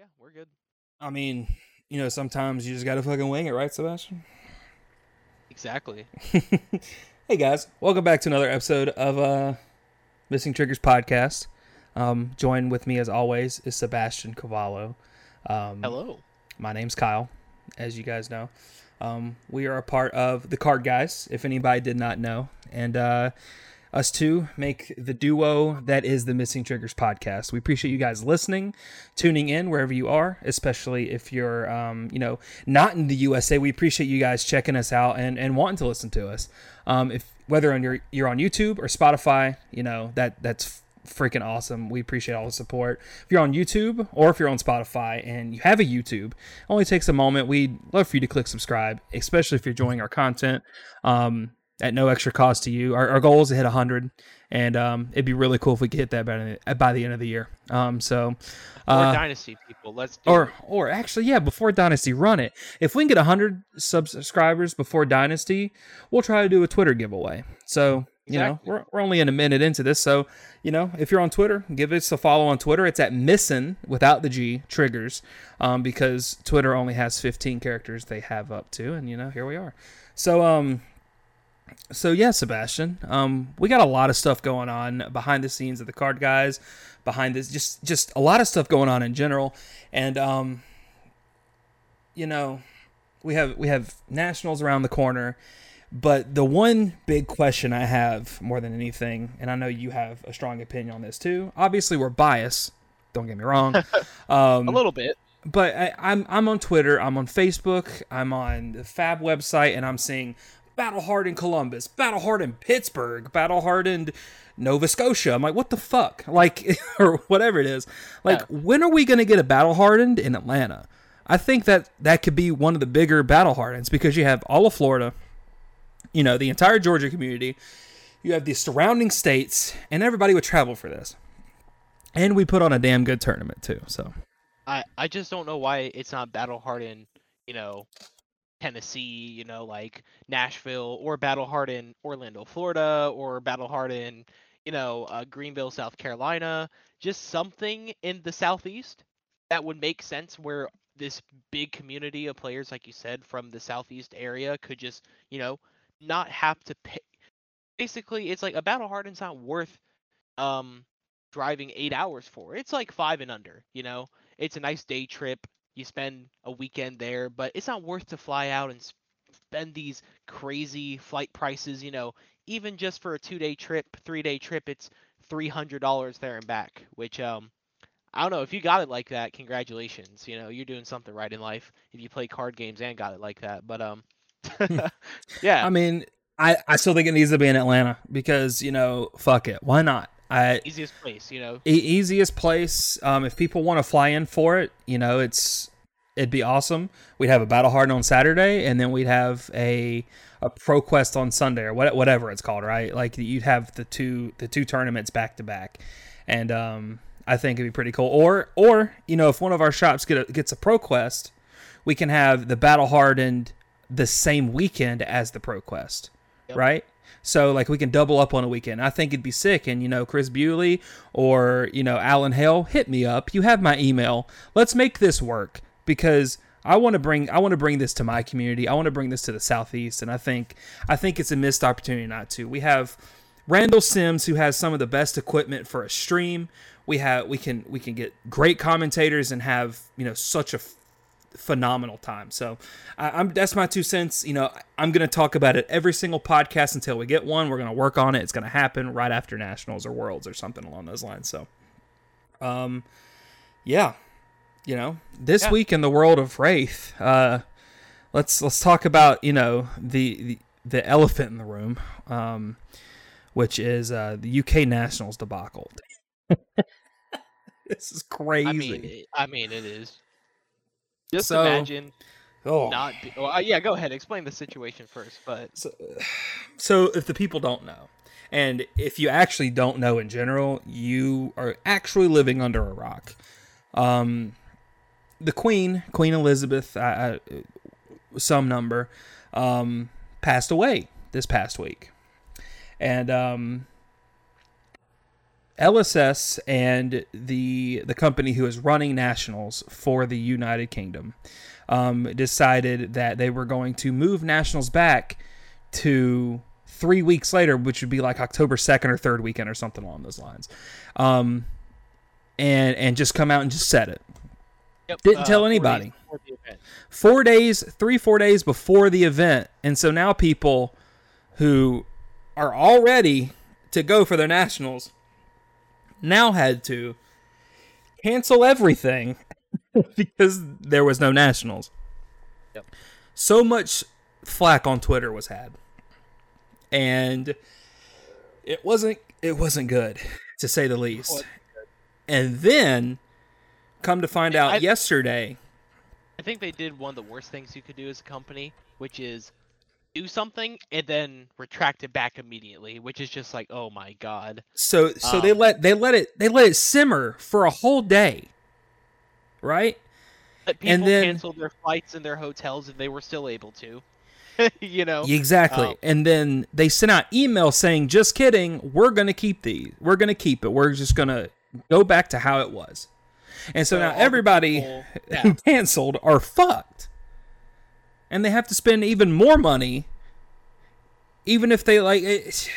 yeah, we're good. I mean, you know, sometimes you just gotta fucking wing it, right, Sebastian? Exactly. hey guys, welcome back to another episode of uh Missing Triggers podcast. Um, joined with me as always is Sebastian Cavallo. Um, Hello. My name's Kyle, as you guys know. Um, we are a part of the Card Guys, if anybody did not know, and uh, us two make the duo that is the Missing Triggers podcast. We appreciate you guys listening, tuning in wherever you are, especially if you're, um, you know, not in the USA. We appreciate you guys checking us out and, and wanting to listen to us. Um, if whether on your you're on YouTube or Spotify, you know that that's freaking awesome. We appreciate all the support. If you're on YouTube or if you're on Spotify and you have a YouTube, only takes a moment. We'd love for you to click subscribe, especially if you're enjoying our content. Um, at no extra cost to you. Our, our goal is to hit 100, and um, it'd be really cool if we could hit that by the, by the end of the year. Um, so, uh, or Dynasty people, let's do or it. or actually, yeah, before Dynasty, run it. If we can get 100 subscribers before Dynasty, we'll try to do a Twitter giveaway. So. You know, we're, we're only in a minute into this. So, you know, if you're on Twitter, give us a follow on Twitter. It's at Missin without the G triggers um, because Twitter only has 15 characters they have up to. And, you know, here we are. So, um, so yeah, Sebastian, um, we got a lot of stuff going on behind the scenes of the card guys, behind this, just just a lot of stuff going on in general, and um, you know, we have we have nationals around the corner, but the one big question I have more than anything, and I know you have a strong opinion on this too. Obviously, we're biased. Don't get me wrong. Um, a little bit but I, I'm I'm on Twitter, I'm on Facebook, I'm on the Fab website, and I'm seeing battle hardened Columbus, battle hardened Pittsburgh, battle hardened Nova Scotia. I'm like, what the fuck? Like, or whatever it is. Like, yeah. when are we going to get a battle hardened in Atlanta? I think that that could be one of the bigger battle hardens because you have all of Florida, you know, the entire Georgia community, you have the surrounding states, and everybody would travel for this. And we put on a damn good tournament too. So, I I just don't know why it's not battle hardened. You know, Tennessee, you know, like Nashville or Battle Harden, Orlando, Florida, or Battle Harden, you know, uh, Greenville, South Carolina, just something in the Southeast that would make sense where this big community of players, like you said, from the Southeast area could just, you know, not have to pay. Basically, it's like a Battle Harden's not worth um, driving eight hours for. It's like five and under, you know? It's a nice day trip you spend a weekend there, but it's not worth to fly out and spend these crazy flight prices. You know, even just for a two day trip, three day trip, it's three hundred dollars there and back. Which um, I don't know if you got it like that. Congratulations. You know, you're doing something right in life if you play card games and got it like that. But um, yeah. I mean, I I still think it needs to be in Atlanta because you know, fuck it, why not? I, easiest place, you know. E- easiest place. Um, if people want to fly in for it, you know, it's it'd be awesome. We'd have a battle harden on Saturday, and then we'd have a a pro quest on Sunday or what, whatever it's called, right? Like you'd have the two the two tournaments back to back, and um, I think it'd be pretty cool. Or or you know, if one of our shops get a, gets a pro quest, we can have the battle hardened the same weekend as the pro quest, yep. right? So like we can double up on a weekend. I think it'd be sick. And you know, Chris Bewley or you know Alan Hale, hit me up. You have my email. Let's make this work because I want to bring I want to bring this to my community. I want to bring this to the southeast, and I think I think it's a missed opportunity not to. We have Randall Sims who has some of the best equipment for a stream. We have we can we can get great commentators and have you know such a phenomenal time. So I, am that's my two cents. You know, I'm going to talk about it every single podcast until we get one. We're going to work on it. It's going to happen right after nationals or worlds or something along those lines. So, um, yeah, you know, this yeah. week in the world of Wraith, uh, let's let's talk about you know the the, the elephant in the room, um, which is uh, the UK Nationals debacle. this is crazy. I mean, I mean, it is. Just so, imagine oh. not. Be, well, uh, yeah, go ahead. Explain the situation first. But so, so, if the people don't know, and if you actually don't know in general, you are actually living under a rock. Um, the Queen, Queen Elizabeth, uh, some number, um, passed away this past week, and um, LSS and the the company who is running nationals for the United Kingdom um, decided that they were going to move nationals back to three weeks later, which would be like October second or third weekend or something along those lines, um, and and just come out and just set it. Yep, Didn't uh, tell four anybody. days the event. four days, three, four days before the event. And so now people who are all ready to go for their nationals now had to cancel everything because there was no nationals. Yep. So much flack on Twitter was had. And it wasn't it wasn't good to say the least. And then come to find out I- yesterday I think they did one of the worst things you could do as a company, which is do something and then retract it back immediately, which is just like, oh my god. So so they Um, let they let it they let it simmer for a whole day. Right? But people And then- canceled their flights and their hotels and they were still able to. you know? Exactly. Um, and then they sent out emails saying, "Just kidding, we're going to keep these. We're to keep it. We're just going to go back to how it was." And so, So now everybody people- yeah. who canceled are fucked. And they have to spend even more money even if they like it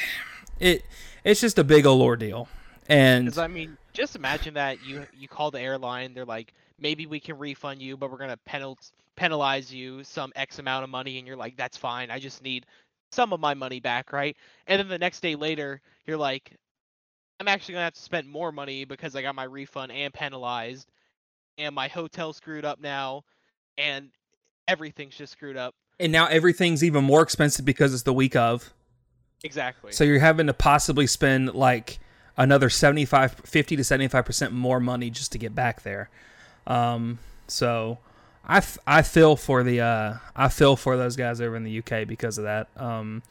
it it's just a big old ordeal. And I mean, just imagine that you you call the airline, they're like, maybe we can refund you, but we're gonna penal- penalize you some X amount of money, and you're like, that's fine. I just need some of my money back, right? And then the next day later, you're like, I'm actually gonna have to spend more money because I got my refund and penalized, and my hotel screwed up now, and everything's just screwed up. and now everything's even more expensive because it's the week of. Exactly. So you're having to possibly spend like another 75 50 to 75% more money just to get back there. Um so I, f- I feel for the uh I feel for those guys over in the UK because of that. Um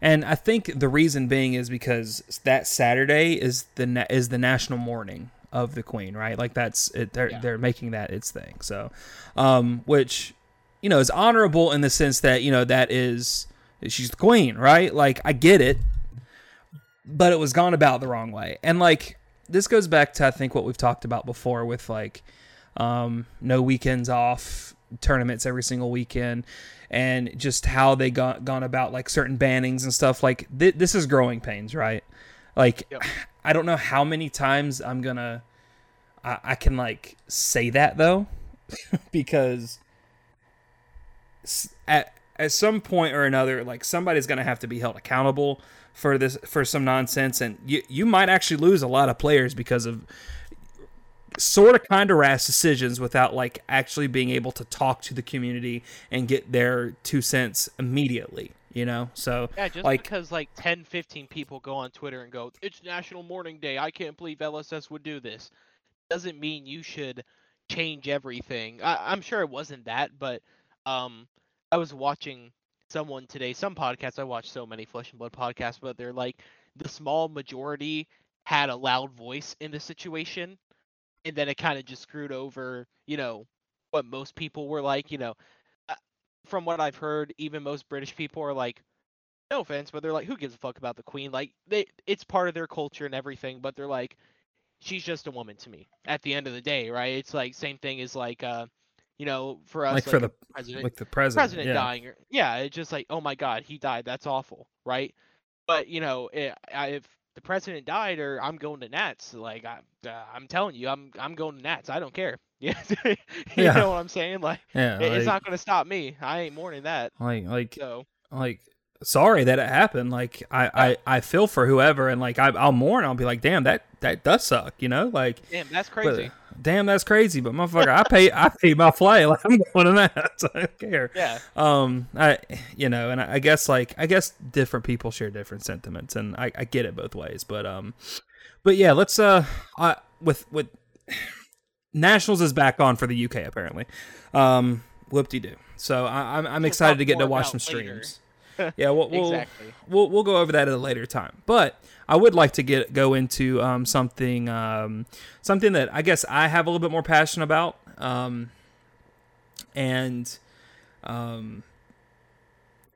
and I think the reason being is because that Saturday is the na- is the national mourning of the queen, right? Like that's it they're Yeah. they're making that its thing. So um which you know is honorable in the sense that, you know, that is she's the queen, right? Like I get it, but it was gone about the wrong way. And like this goes back to I think what we've talked about before with like um, no weekends off, tournaments every single weekend, and just how they got gone about like certain bannings and stuff. Like th- this is growing pains, right? Like Yep. I don't know how many times I'm gonna I, I can like say that though, because at at some point or another, like somebody's gonna have to be held accountable for this for some nonsense, and you you might actually lose a lot of players because of sort of kind of rash decisions without like actually being able to talk to the community and get their two cents immediately. You know, so Yeah, just like because like 10, 15 people go on Twitter and go, "It's National Mourning Day. I can't believe LSS would do this," doesn't mean you should change everything. I, I'm sure it wasn't that, but um, I was watching someone today, some podcasts. I watch so many Flesh and Blood podcasts, but they're like the small majority had a loud voice in the situation, and then it kind of just screwed over, you know, what most people were like. You know, Uh, from what I've heard, even most British people are like no offense, but they're like, who gives a fuck about the queen? Like, they, it's part of their culture and everything, but they're like, she's just a woman to me. At the end of the day, right? It's like same thing as like, uh, you know, for us, like for the president, like the president, president yeah. dying. Or, yeah, it's just like, oh my god, he died. That's awful, right? But you know, i I, if the president died, or I'm going to Nats, like I, uh, I'm telling you, I'm I'm going to Nats. I don't care. Yeah, you Yeah. know what I'm saying? Like, Yeah, it- it's not gonna stop me. I ain't mourning that. like like So like sorry that it happened. Like I, I i feel for whoever and like I, i'll mourn. I'll be like damn that that does suck you know? Like damn, that's but, crazy. damn that's crazy but motherfucker i pay i paid my flight. Like i'm going to that. So i don't care. Yeah. um i you know and I, I guess like i guess different people share different sentiments and i, I get it both ways but um but yeah let's uh I, with with nationals is back on for the uk apparently. Um whoop-de-doo. So I, i'm, I'm excited to get to watch some later. streams yeah we'll, we'll, Exactly. we'll we'll go over that at a later time. But I would like to get go into um, something um, something that I guess I have a little bit more passion about. Um, and um,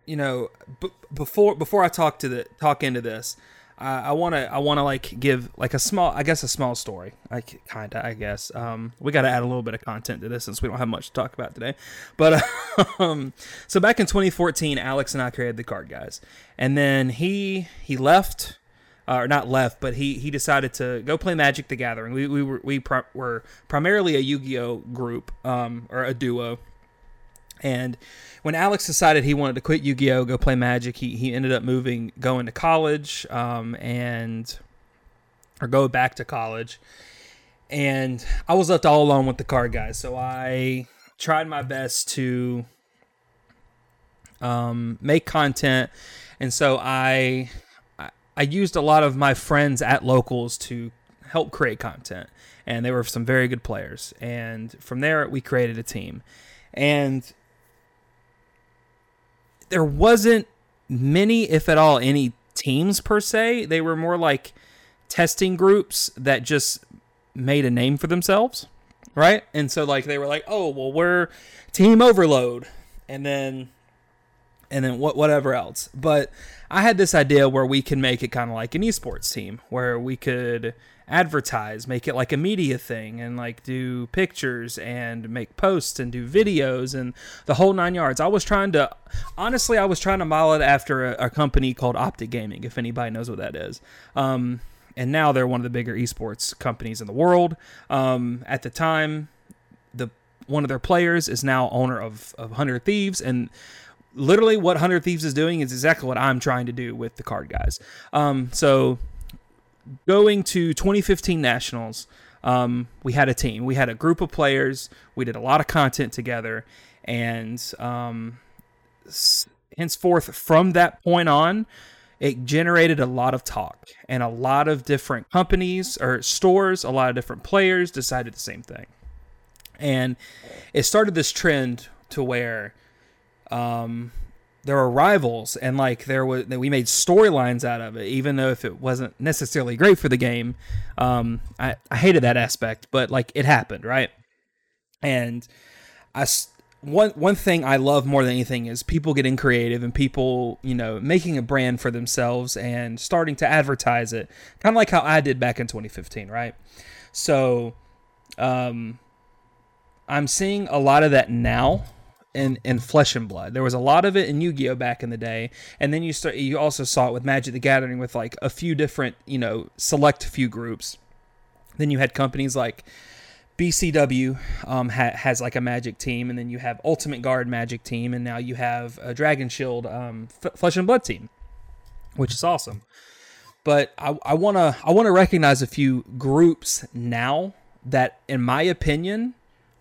you know, b- before before I talk to the talk into this, I want to I want to like give like a small I guess a small story like kind of I guess. Um we got to add a little bit of content to this since we don't have much to talk about today. But um so back in 2014 Alex and I created the card guys. And then he he left uh, or not left but he he decided to go play Magic the Gathering. We we were we were primarily a Yu-Gi-Oh group um or a duo and when Alex decided he wanted to quit Yu Gi Oh, go play Magic, he, he ended up moving, going to college, um, and or go back to college. And I was left all alone with the card guys, so I tried my best to um, make content, and so I I used a lot of my friends at locals to help create content, and they were some very good players. And from there, we created a team, and there wasn't many, if at all, any teams per se. They were more like testing groups that just made a name for themselves, right? And so like they were like, "Oh, well, we're Team Overload," and then and then what whatever else. But I had this idea where we can make it kind of like an esports team, where we could advertise, make it like a media thing, and like do pictures and make posts and do videos and the whole nine yards. I was trying to, honestly, I was trying to model it after a, a company called Optic Gaming, if anybody knows what that is. Um, and now they're one of the bigger esports companies in the world. Um, at the time, the one of their players is now owner of, of Hundred Thieves, and literally what Hundred Thieves is doing is exactly what I'm trying to do with the card guys. Um, so going to 2015 Nationals, um, we had a team. We had a group of players. We did a lot of content together, and um, henceforth, from that point on, it generated a lot of talk, and a lot of different companies or stores, a lot of different players decided the same thing, and it started this trend to where um, there were rivals and like there was that we made storylines out of it even though if it wasn't necessarily great for the game um I, I hated that aspect but like it happened right? And i one one thing i love more than anything is people getting creative and people you know making a brand for themselves and starting to advertise it kind of like how i did back in 2015 right? So um i'm seeing a lot of that now in, in Flesh and Blood. There was a lot of it in Yu-Gi-Oh back in the day, and then you start you also saw it with Magic the Gathering with like a few different you know select few groups. Then you had companies like BCW um, ha- has like a Magic team, and then you have Ultimate Guard Magic team, and now you have a Dragon Shield um, F- Flesh and Blood team, which is awesome. But I, I wanna I wanna recognize a few groups now that, in my opinion,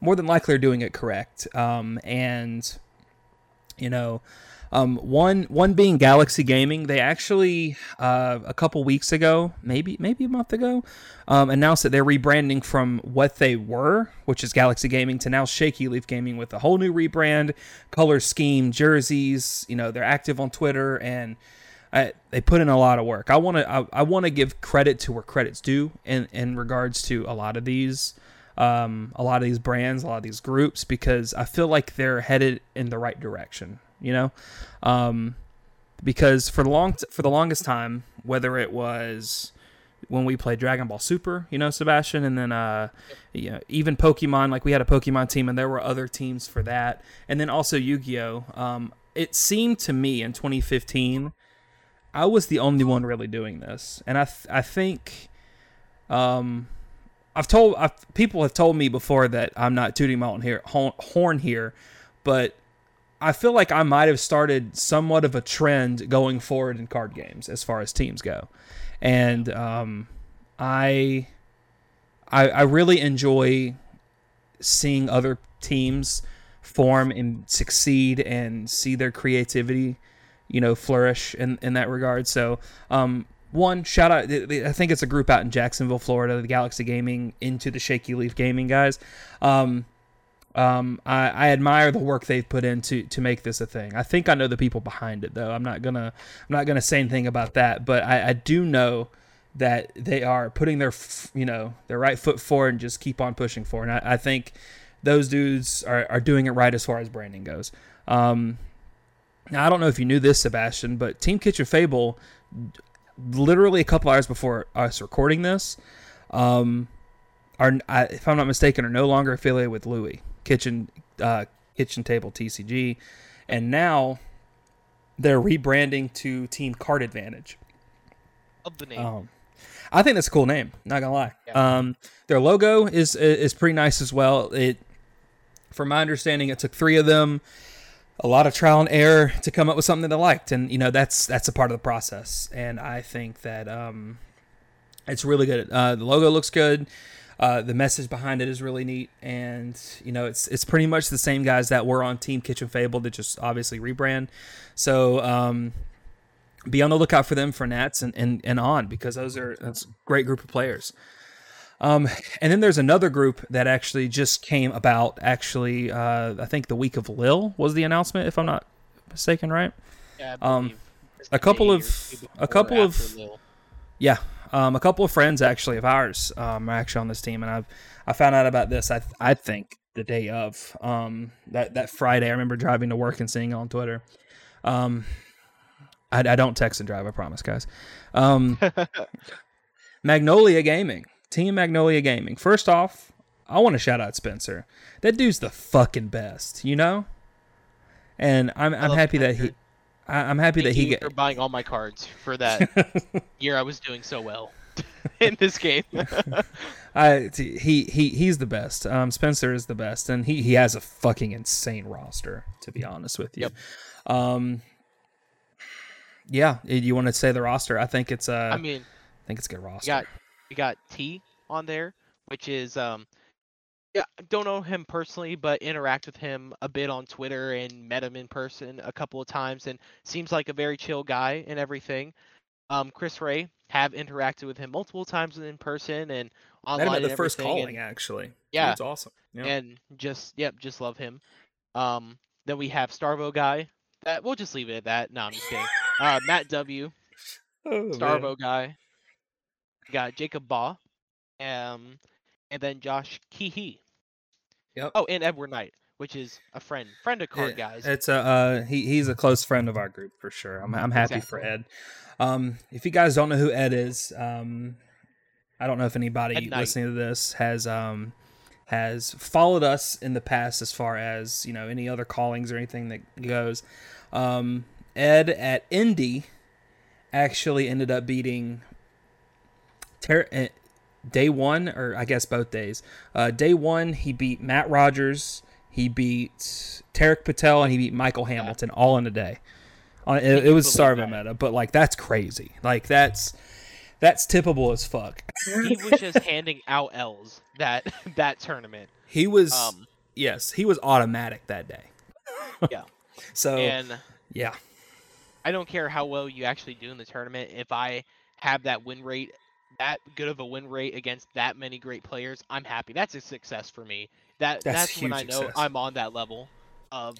more than likely are doing it correct. Um, and you know, um, one one being Galaxy Gaming, they actually uh, a couple weeks ago, maybe maybe a month ago, um, announced that they're rebranding from what they were, which is Galaxy Gaming, to now Shaky Leaf Gaming with a whole new rebrand, color scheme, jerseys. You know, they're active on Twitter and. I, they put in a lot of work. I want to I, I want to give credit to where credit's due in in regards to a lot of these um, a lot of these brands, a lot of these groups, because I feel like they're headed in the right direction. You know, um, because for the long t- for the longest time, whether it was when we played Dragon Ball Super, you know, Sebastian, and then uh, you know, even Pokemon, like we had a Pokemon team, and there were other teams for that, and then also Yu Gi Oh. Um, it seemed to me in 2015, I was the only one really doing this, and I th- I think um, I've told I've, people have told me before that I'm not tooting my own here, horn here, but I feel like I might have started somewhat of a trend going forward in card games as far as teams go, and um, I, I I really enjoy seeing other teams form and succeed and see their creativity, you know, flourish in in that regard. So um, one shout out i think it's a group out in jacksonville florida the galaxy gaming into the shaky leaf gaming guys um, um, I, I, admire the work they've put into to make this a thing. I think I know the people behind it, though. I'm not gonna I'm not gonna say anything about that, but I, I do know that they are putting their you know their right foot forward and just keep on pushing forward. And I, I think those dudes are, are doing it right as far as branding goes. Um, now I don't know if you knew this, Sebastian, but Team Kitchen Table literally a couple hours before us recording this, um, are if I'm not mistaken, are no longer affiliated with Louis Kitchen uh, Kitchen Table TCG, and now they're rebranding to Team Card Advantage. Of the name. Um, I think that's a cool name. Not gonna lie. Yeah. Um, their logo is is pretty nice as well. It, from my understanding, it took three of them, a lot of trial and error to come up with something that they liked, and you know that's that's a part of the process. And I think that um, it's really good. Uh, the logo looks good. Uh, the message behind it is really neat, and you know it's it's pretty much the same guys that were on Team Kitchen Table that just obviously rebrand. So um, be on the lookout for them for Nats and, and, and on because those are that's great group of players. Um, and then there's another group that actually just came about. Actually, uh, I think the week of Lil was the announcement, if I'm not mistaken, right? Yeah, I um, a couple of- a couple of- Lil. Yeah, um, a couple of friends actually of ours um, are actually on this team, and I've I found out about this. I I think the day of um, that that Friday. I remember driving to work and seeing it on Twitter. Um, I, I don't text and drive. I promise, guys. Um, Magnolia Gaming, Team Magnolia Gaming. First off, I want to shout out Spencer. That dude's the fucking best, you know. And I'm I'm happy that he, I, I'm happy that he you get. for buying all my cards for that year I was doing so well in this game. I he he he's the best. Um, Spencer is the best, and he he has a fucking insane roster. To be honest with you, Yep. um, yeah. You want to say the roster? I think it's uh, I I mean, think it's a good you roster. got you got T on there, which is um yeah, don't know him personally, but interact with him a bit on Twitter and met him in person a couple of times and seems like a very chill guy and everything. Um Chris Ray have interacted with him multiple times in person and online Met him at the first calling, and, actually. Yeah. it's awesome. Yeah. and just yep, just love him. Um then we have Starvo guy. That we'll just leave it at that. No, I'm just kidding. Uh Matt W. Oh, man. Starvo guy. We got Jacob Baugh. Um, and then Josh Keehee. Yep. Oh, and Edward Knight, which is a friend, friend of Card Yeah, Guys. It's a uh, he he's a close friend of our group for sure. I'm I'm happy for Ed. Um, if you guys don't know who Ed is, um, I don't know if anybody listening to this has um has followed us in the past as far as you know any other callings or anything that goes. Um, Ed at Indy actually ended up beating Ter- eh, day one, or I guess both days. Uh, day one, he beat Matt Rogers, he beat Tarek Patel, and he beat Michael Hamilton all in a day. On it, it was believe Sarva meta, but like that's crazy. Like that's that's tippable as fuck. he was just handing out L's that that tournament. He was Um, yes, he was automatic that day. Yeah. So and yeah, I don't care how well you actually do in the tournament. If I have that win rate, that good of a win rate against that many great players, I'm happy. That's a success for me. That That's that's, when I know success. I'm on that level of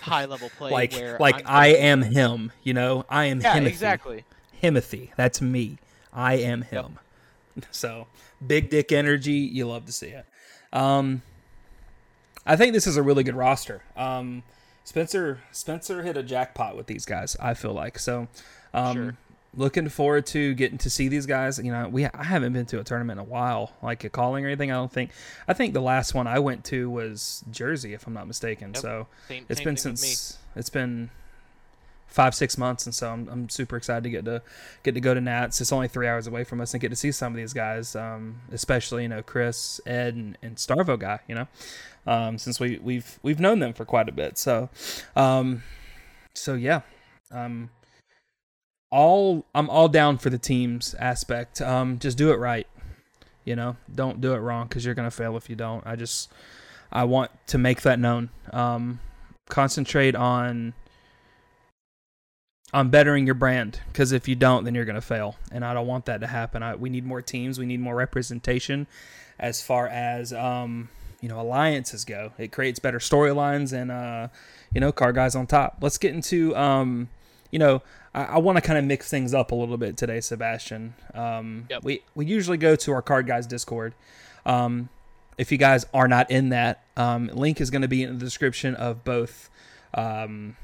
high level play. like where like I'm I am him. You know, I am him. Yeah, Himothy. exactly. Himothy. That's me. I am him. So big dick energy. You love to see it. Um, I think this is a really good roster. Um, Spencer Spencer hit a jackpot with these guys. I feel like so. Um, Sure. Looking forward to getting to see these guys. You know, we I haven't been to a tournament in a while, like a calling or anything. I don't think. I think the last one I went to was Jersey, if I'm not mistaken. Yep. So Same, it's same been thing with me. since it's been five six months and so I'm, I'm super excited to get to get to go to nats it's only three hours away from us and get to see some of these guys um, especially you know chris ed and, and starvo guy you know um, since we we've we've known them for quite a bit so um, so yeah um, all i'm all down for the teams aspect. Um, just do it right you know? Don't do it wrong because you're gonna fail if you don't. I just i want to make that known. Um, concentrate on on bettering your brand because if you don't then you're to fail. And i don't want that to happen. I, we need more teams. We need more representation as far as um, you know alliances go. It creates better storylines and uh, you know car guys on top. Let's get into um, you know i, I want to kind of mix things up a little bit today sebastian um, Yep. we, we usually go to our card guys discord um, if you guys are not in that um, link is going to be in the description of both um,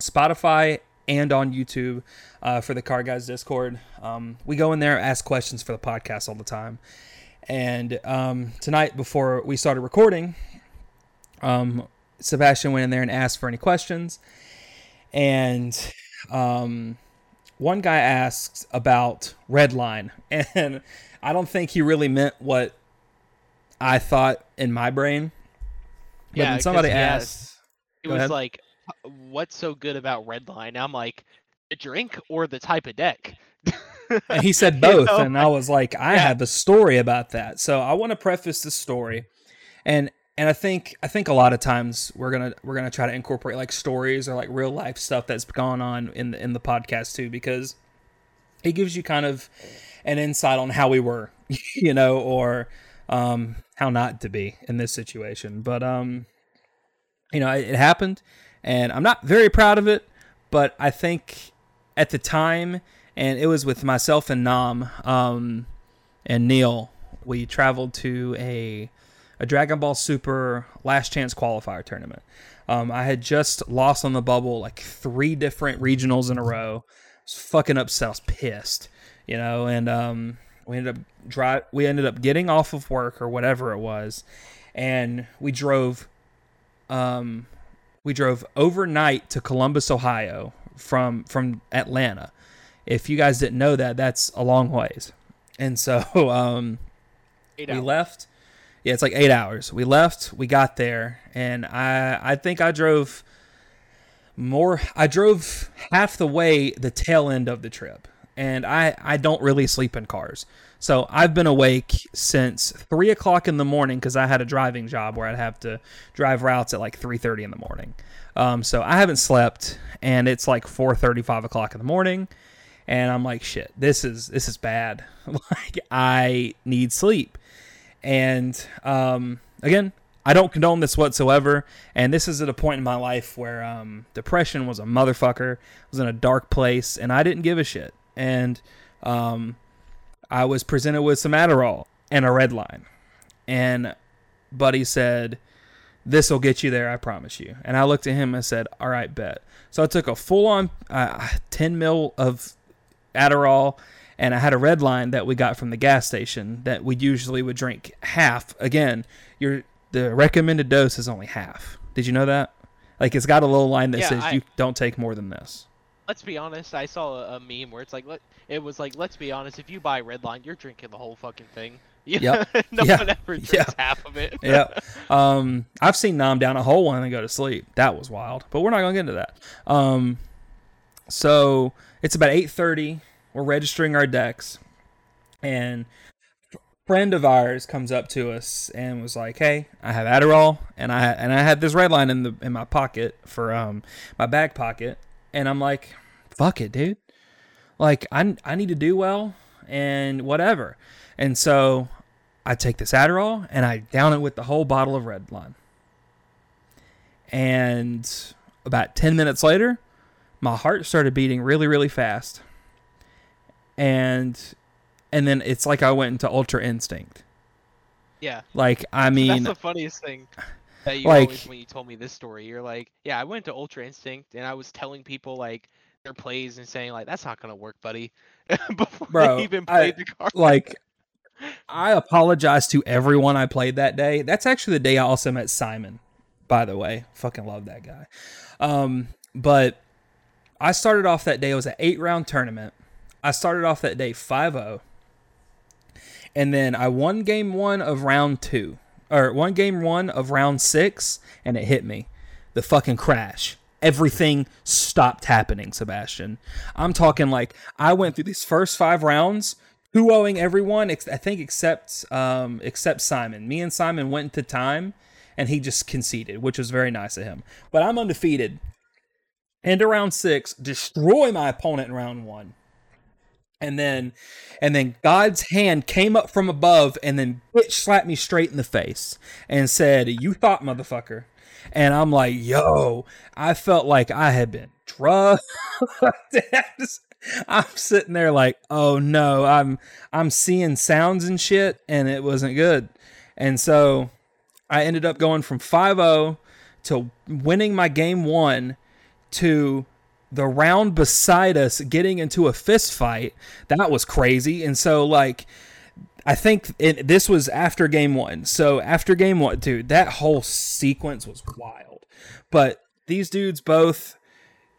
Spotify and on YouTube uh, for the Card Guys Discord. Um, we go in there, ask questions for the podcast all the time. And um, tonight, before we started recording, um, Sebastian went in there and asked for any questions. And um, one guy asked about Redline, and I don't think he really meant what I thought in my brain. But Yeah, then somebody asked, asked- It was ahead. like, what's so good about Redline? I'm like, the drink or the type of deck? and he said You both, know? and I was like, I Yeah. have a story about that. So I want to preface the story, and and I think I think a lot of times we're gonna we're gonna try to incorporate like stories or like real life stuff that's gone on in the in the podcast too, because it gives you kind of an insight on how we were, you know, or um, how not to be in this situation. But um, you know, it, it happened, and I'm not very proud of it, but I think at the time, and it was with myself and Nam um, and Neil. We traveled to a a Dragon Ball Super Last Chance qualifier tournament. Um, I had just lost on the bubble like three different regionals in a row. I was fucking upset. I was pissed, you know. And um, we ended up drive. We ended up getting off of work or whatever it was, and we drove. Um, we drove overnight to Columbus, Ohio, from from Atlanta. If you guys didn't know that, that's a long ways. And so um, Eight we hours. left. Yeah, it's like eight hours. We left. We got there, and I I think I drove more. I drove half the way the tail end of the trip, and I I don't really sleep in cars. So I've been awake since three o'clock in the morning because I had a driving job where I'd have to drive routes at like three thirty in the morning. Um, so I haven't slept, and it's like four thirty, five o'clock in the morning, and I'm like, shit, this is this is bad. like I need sleep, and um, again, I don't condone this whatsoever. And this is at a point in my life where um, depression was a motherfucker. I was in a dark place, and I didn't give a shit. And um, I was presented with some Adderall and a red line. And Buddy said, This will get you there, I promise you. And I looked at him and said, All right, bet. So I took a full on uh, 10 mil of Adderall, and I had a red line that we got from the gas station that we usually would drink half. Again, your the recommended dose is only half. Did you know that? Like it's got a little line that Yeah, says I- you don't take more than this. Let's be honest. I saw a, a meme where it's like, let, it was like, let's be honest. If you buy Redline, you're drinking the whole fucking thing. Yep. no Yeah. one ever drinks Yeah. half of it. yeah. Um, I've seen Nom down a whole one and go to sleep. That was wild. But we're not gonna get into that. Um, so it's about eight thirty. We're registering our decks, and friend of ours comes up to us and was like, "Hey, I have Adderall, and I and I had this red line in the in my pocket for um my back pocket, and I'm like, fuck it, dude. Like I I need to do well and whatever." And so I take this Adderall and I down it with the whole bottle of Red Line. And about 10 minutes later, my heart started beating really, really fast. And and then it's like I went into ultra instinct. Yeah. Like I mean, That's the funniest thing that you like- always when you told me this story. You're like, yeah, I went to Ultra Instinct and I was telling people like their plays and saying like that's not gonna work, buddy, before Bro, they even I- played the card. like I apologize to everyone I played that day. That's actually the day I also met Simon, by the way. Fucking love that guy. Um, but I started off that day, it was an eight round tournament. I started off that day 5 0. And then I won game one of round two, or one game one of round six, and it hit me. The fucking crash. Everything stopped happening, Sebastian. I'm talking like I went through these first five rounds, 2 0ing everyone, I think, except um, except Simon. Me and Simon went to time, and he just conceded, which was very nice of him. But I'm undefeated. Into round six, destroy my opponent in round one and then and then God's hand came up from above and then bitch slapped me straight in the face and said, "You thought, motherfucker." And I'm like, "Yo, I felt like I had been drugged." I'm sitting there like, "Oh no, I'm I'm seeing sounds and shit and it wasn't good." And so I ended up going from 5-0 to winning my game 1 to the round beside us getting into a fist fight, that was crazy. And so like I think it, this was after game one. So after game one, dude, that whole sequence was wild. But these dudes both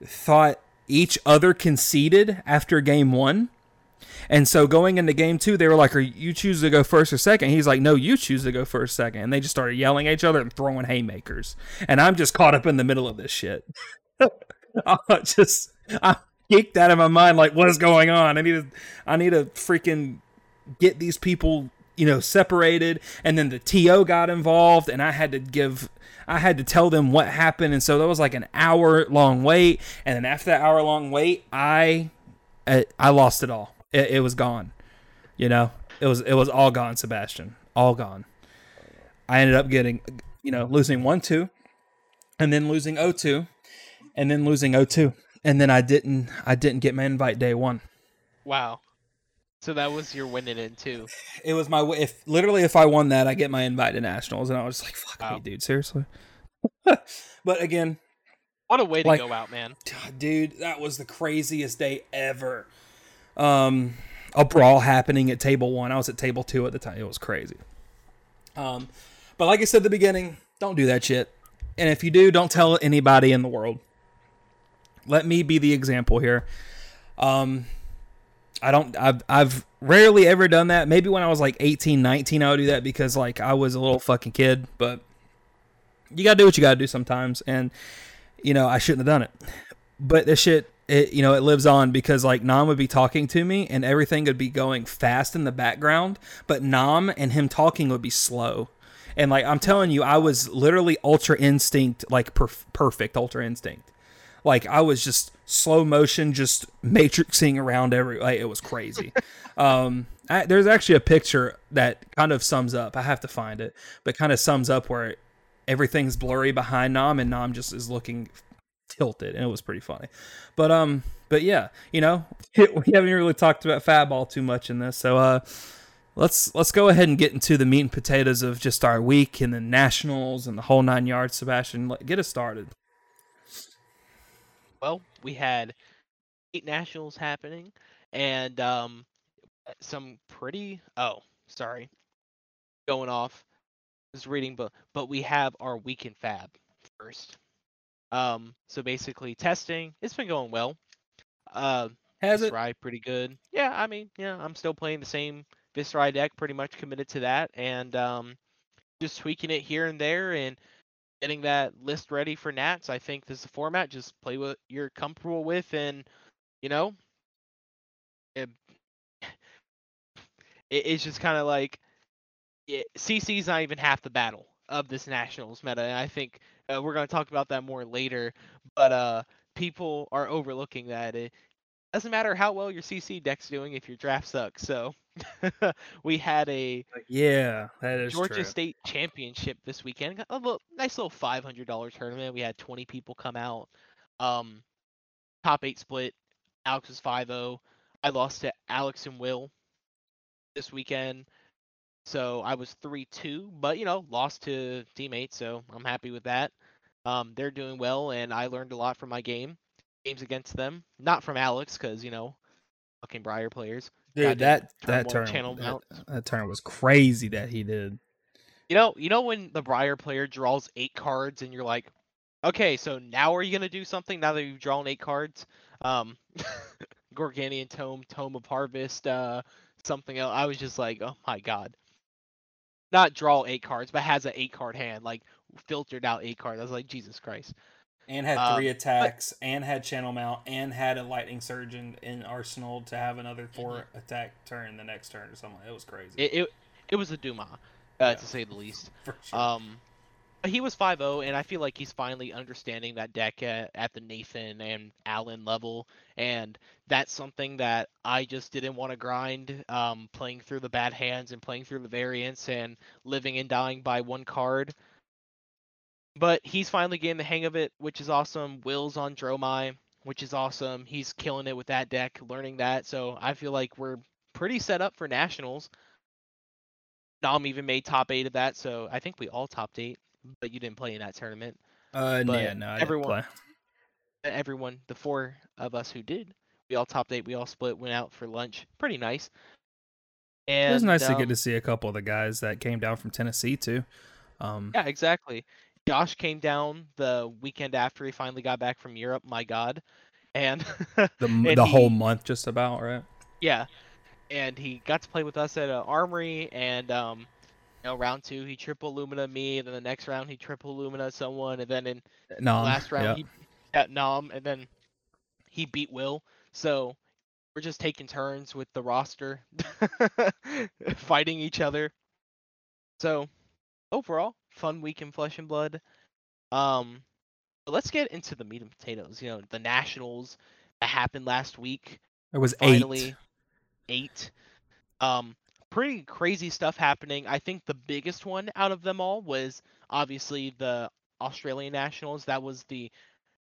thought each other conceded after game one. And so going into game two, they were like, Are you choose to go first or second? He's like, No, you choose to go first, second. And they just started yelling at each other and throwing haymakers. And I'm just caught up in the middle of this shit. I just I'm geeked out of my mind, like, what is going on? I need to I need to freaking get these people, you know, separated. And then the TO got involved and I had to give I had to tell them what happened, and so that was like an hour long wait. And then after that hour long wait, I I lost it all. It, it was gone. You know, it was it was all gone, Sebastian, all gone. I ended up getting, you know, losing one two, and then losing 0-2, and then losing 0-2, and then I didn't I didn't get my invite day one. Wow. So that was your winning in too. It was my if literally if I won that, I get my invite to nationals, and I was like, "Fuck wow. me, dude, seriously." but again, what a way to like, go out, man, dude. That was the craziest day ever. Um, a brawl happening at table one. I was at table two at the time. It was crazy. Um, but like I said at the beginning, don't do that shit. And if you do, don't tell anybody in the world. Let me be the example here. Um, I don't I've I've rarely ever done that. Maybe when I was like 18, 19 I would do that because like I was a little fucking kid, but you got to do what you got to do sometimes and you know, I shouldn't have done it. But this shit it you know, it lives on because like Nam would be talking to me and everything would be going fast in the background, but Nam and him talking would be slow. And like I'm telling you, I was literally ultra instinct, like perf- perfect ultra instinct. Like I was just slow motion, just matrixing around every. Like, it was crazy. um, I, there's actually a picture that kind of sums up. I have to find it, but kind of sums up where everything's blurry behind Nam, and Nam just is looking tilted, and it was pretty funny. But um, but yeah, you know, we haven't really talked about Fadball too much in this, so uh, let's let's go ahead and get into the meat and potatoes of just our week and the nationals and the whole nine yards. Sebastian, get us started well, we had eight nationals happening and um, some pretty. Oh, sorry, going off. I was reading, but but we have our weekend fab first. Um, so basically testing. It's been going well. Uh, has it? Viserai pretty good. Yeah, I mean, yeah, I'm still playing the same Viserai deck, pretty much committed to that, and um, just tweaking it here and there, and getting that list ready for Nats. I think this is a format. Just play what you're comfortable with, and you know, it, it's just kind of like it, CC's not even half the battle of this Nationals meta. And I think uh, we're going to talk about that more later. But uh, people are overlooking that. It doesn't matter how well your CC deck's doing if your draft sucks. So we had a yeah, that is Georgia true. State Championship this weekend. A little, nice little five hundred dollar tournament. We had twenty people come out. Um, top eight split. Alex was 5-0. I lost to Alex and Will this weekend. So I was 3-2, but you know, lost to teammates, so I'm happy with that. Um, they're doing well, and I learned a lot from my game, games against them. Not from Alex, because you know, fucking Briar players. Dude, that that turn channel that, that turn was crazy that he did. You know, you know when the Briar player draws eight cards and you're like, okay, so now are you gonna do something now that you've drawn eight cards? Um, Gorganian Tome, Tome of Harvest, uh, something else. I was just like, oh my god. Not draw eight cards, but has an eight card hand, like filtered out eight cards. I was like, Jesus Christ and had three um, attacks but, and had channel mount and had a lightning surge in, in arsenal to have another 4 mm-hmm. attack turn the next turn or something it was crazy it it, it was a duma uh, yeah. to say the least sure. um he was 5-0 and i feel like he's finally understanding that deck at, at the nathan and allen level and that's something that i just didn't want to grind um, playing through the bad hands and playing through the variants and living and dying by one card but he's finally getting the hang of it, which is awesome. Will's on Dromai, which is awesome. He's killing it with that deck, learning that. So I feel like we're pretty set up for nationals. Nam even made top eight of that, so I think we all top eight. But you didn't play in that tournament. Uh, but yeah, no, I everyone, everyone, the four of us who did, we all top eight. We all split, went out for lunch. Pretty nice. And it was nice um, to get to see a couple of the guys that came down from Tennessee too. Um, Yeah, exactly. Josh came down the weekend after he finally got back from Europe. My God, and the and the whole month just about right. Yeah, and he got to play with us at uh, Armory, and um, you know, round two he triple Lumina me, and then the next round he triple Lumina someone, and then in No, last round yeah. he at Nom, and then he beat Will. So we're just taking turns with the roster, fighting each other. So overall, fun week in Flesh and Blood. Um, let's get into the meat and potatoes. You know, the nationals that happened last week it was finally eight. eight. Um, pretty crazy stuff happening. I think the biggest one out of them all was obviously the Australian Nationals. That was the,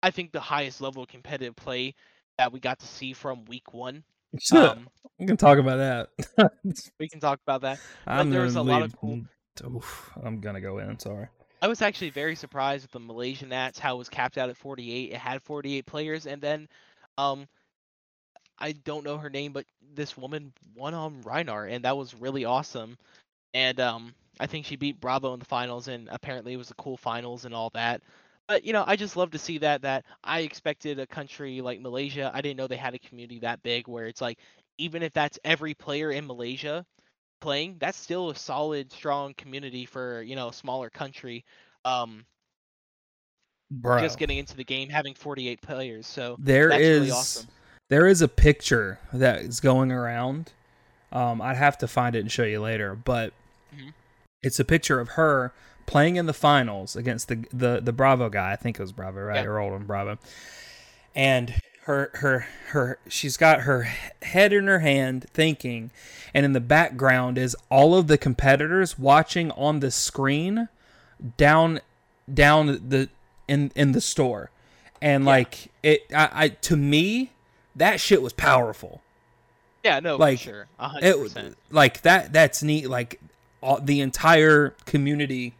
I think, the highest level of competitive play that we got to see from week one. Um, we can talk about that. we can talk about that. I'm there was a lot of leave- Oof, I'm gonna go in. Sorry. I was actually very surprised with the Malaysian Nats how it was capped out at 48. It had 48 players, and then, um, I don't know her name, but this woman won on Rhinar, and that was really awesome. And um, I think she beat Bravo in the finals, and apparently it was a cool finals and all that. But you know, I just love to see that. That I expected a country like Malaysia. I didn't know they had a community that big, where it's like, even if that's every player in Malaysia playing, that's still a solid, strong community for you know a smaller country. Um, Bro, just getting into the game, having 48 players. So there that's is really awesome. there is a picture that is going around. Um, I'd have to find it and show you later, but Mhm. it's a picture of her playing in the finals against the the the Bravo guy. I think it was Bravo, right? Yeah. Or Oldhim Bravo. And her her her she's got her head in her hand thinking and in the background is all of the competitors watching on the screen down down the in in the store. And Yeah. like it I, I to me that shit was powerful. Yeah, no, like, for sure, it hundred was percent. like that that's neat. Like all, the entire community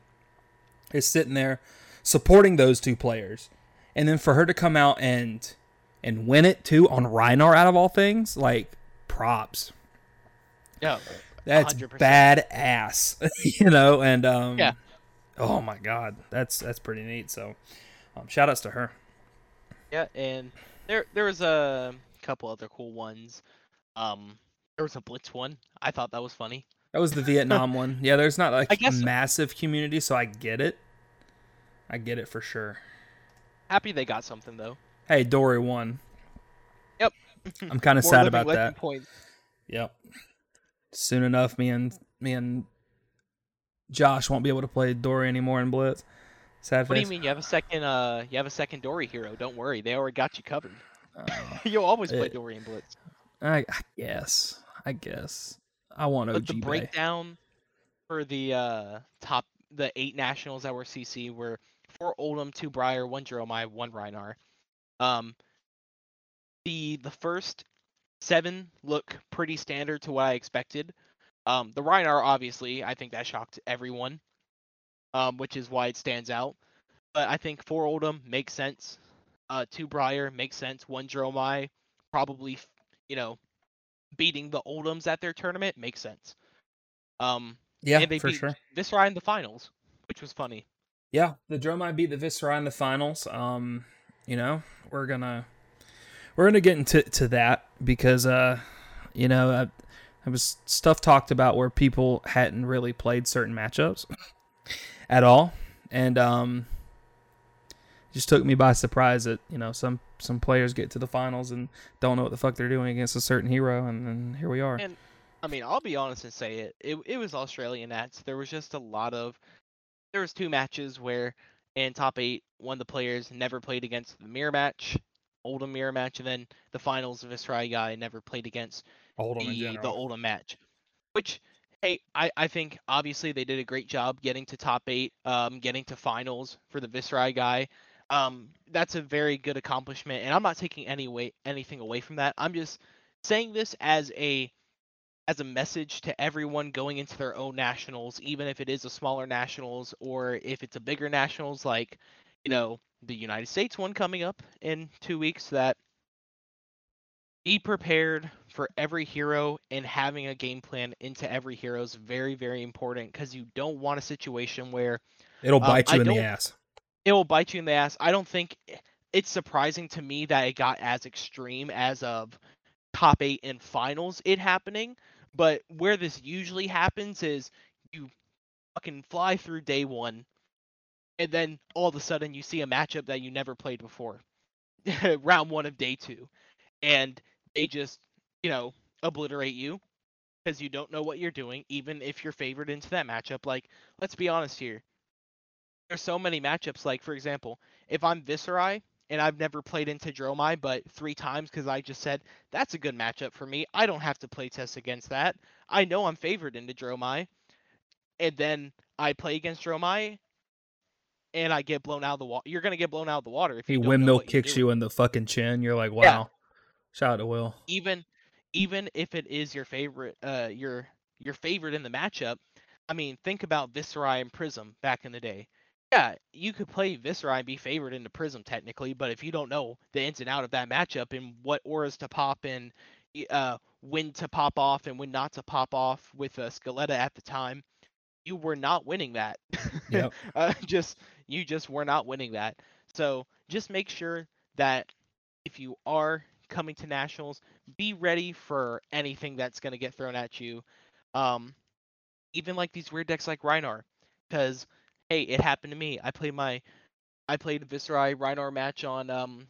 is sitting there supporting those two players. And then for her to come out and and win it too on Rhinar out of all things like props Yeah, that's 100%. badass you know and um Yeah. oh my god that's that's pretty neat so um, shout outs to her yeah, and there there was a couple other cool ones. Um, there was a Blitz one. I thought that was funny. That was the Vietnam one. Yeah, there's not like a massive community, so I get it. I get it for sure. Happy they got something though. Hey, Dory won. Yep. I'm kind of sad about that. Points. Yep. Soon enough, me and me and Josh won't be able to play Dory anymore in Blitz. Sad What do face. you mean? You have a second. Uh, you have a second Dory hero. Don't worry, they already got you covered. Uh, You'll always play It- Dory in Blitz. I, I guess. I guess. I want OG But the breakdown for the uh, top, the eight nationals that were CC were four Oldhim, two Briar, one Jeremiah, one Rhinar. Um, the the first seven look pretty standard to what I expected. Um, the Rhinar, obviously, I think that shocked everyone, um, which is why it stands out. But I think four Oldhim makes sense. Uh, two Briar makes sense. One Jeremiah, probably, you know, beating the Oldhims at their tournament makes sense. Um, Yeah, and they for beat sure. Viserai in the finals, which was funny. Yeah, the Dromai beat the Viserai in the finals. Um, you know, we're gonna we're gonna get into to that because uh, you know, uh, there was stuff talked about where people hadn't really played certain matchups at all, and um, just took me by surprise that you know some some players get to the finals and don't know what the fuck they're doing against a certain hero, and then here we are. And I mean, I'll be honest and say it. It it was Australian Nats. There was just a lot of there was two matches where in top eight, one of the players never played against the mirror match, Oldhim mirror match, and then the finals Viserai guy never played against Oldhim the the. Oldhim match. Which hey, I, I think obviously they did a great job getting to top eight, um, getting to finals for the Viserai guy. Um, that's a very good accomplishment, and I'm not taking any way anything away from that. I'm just saying this as a as a message to everyone going into their own nationals, even if it is a smaller nationals or if it's a bigger nationals like, you know, the United States one coming up in two weeks that be prepared for every hero and having a game plan into every hero is very, very important because you don't want a situation where It'll Um, bite I you in the ass. it will bite you in the ass. I don't think it's surprising to me that it got as extreme as of top eight and finals it happening. But where this usually happens is you fucking fly through day one, and then all of a sudden you see a matchup that you never played before, round one of day two, and they just you know obliterate you because you don't know what you're doing, even if you're favored into that matchup. Like, let's be honest here there's so many matchups. Like for example, if I'm Viserai and I've never played into Dromai but three times because I just said that's a good matchup for me. I don't have to play test against that. I know I'm favored into Dromai, and then I play against Dromai, and I get blown out of the water. You're gonna get blown out of the water if He you windmill kicks you in the fucking chin. You're like, wow. Yeah. Shout out to Will. even even if it is your favorite uh your your favorite in the matchup i mean think about Viserai and prism back in the day yeah you could play Viserai and be favored into prism technically but if you don't know the ins and out of that matchup and what auras to pop and uh when to pop off and when not to pop off with uh, Scaletta at the time you were not winning that Yep. uh, just you just were not winning that so just make sure that if you are coming to nationals be ready for anything that's going to get thrown at you um even like these weird decks like Rhinar because hey it happened to me i played my i played Viserai Rhinar match on um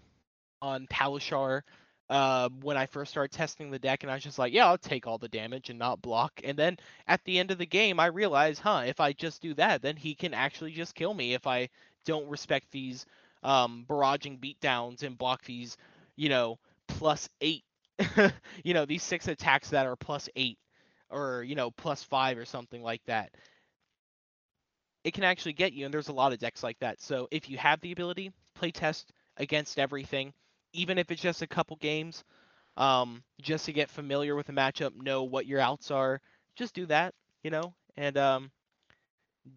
on Talishar uh, when I first started testing the deck, and I was just like, yeah, I'll take all the damage and not block. And then at the end of the game, I realized, huh, if I just do that, then he can actually just kill me if I don't respect these um, barraging beatdowns and block these, you know, plus eight, you know, these six attacks that are plus eight or, you know, plus five or something like that. It can actually get you, and there's a lot of decks like that. So if you have the ability, play test against everything, even if it's just a couple games, um, just to get familiar with the matchup, know what your outs are. Just do that, you know, and um,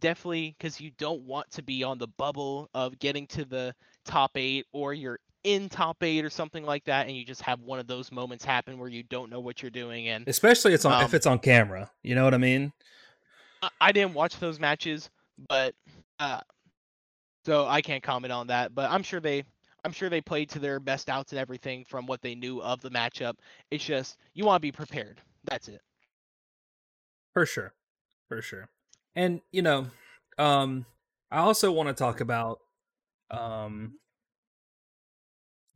definitely because you don't want to be on the bubble of getting to the top eight or you're in top eight or something like that, and you just have one of those moments happen where you don't know what you're doing. And Especially it's on if Um, it's on camera. You know what I mean? I, I didn't watch those matches, but uh, so I can't comment on that. But I'm sure they, I'm sure they played to their best outs and everything from what they knew of the matchup. It's just you want to be prepared. That's it. For sure. For sure. And you know, um I also want to talk about um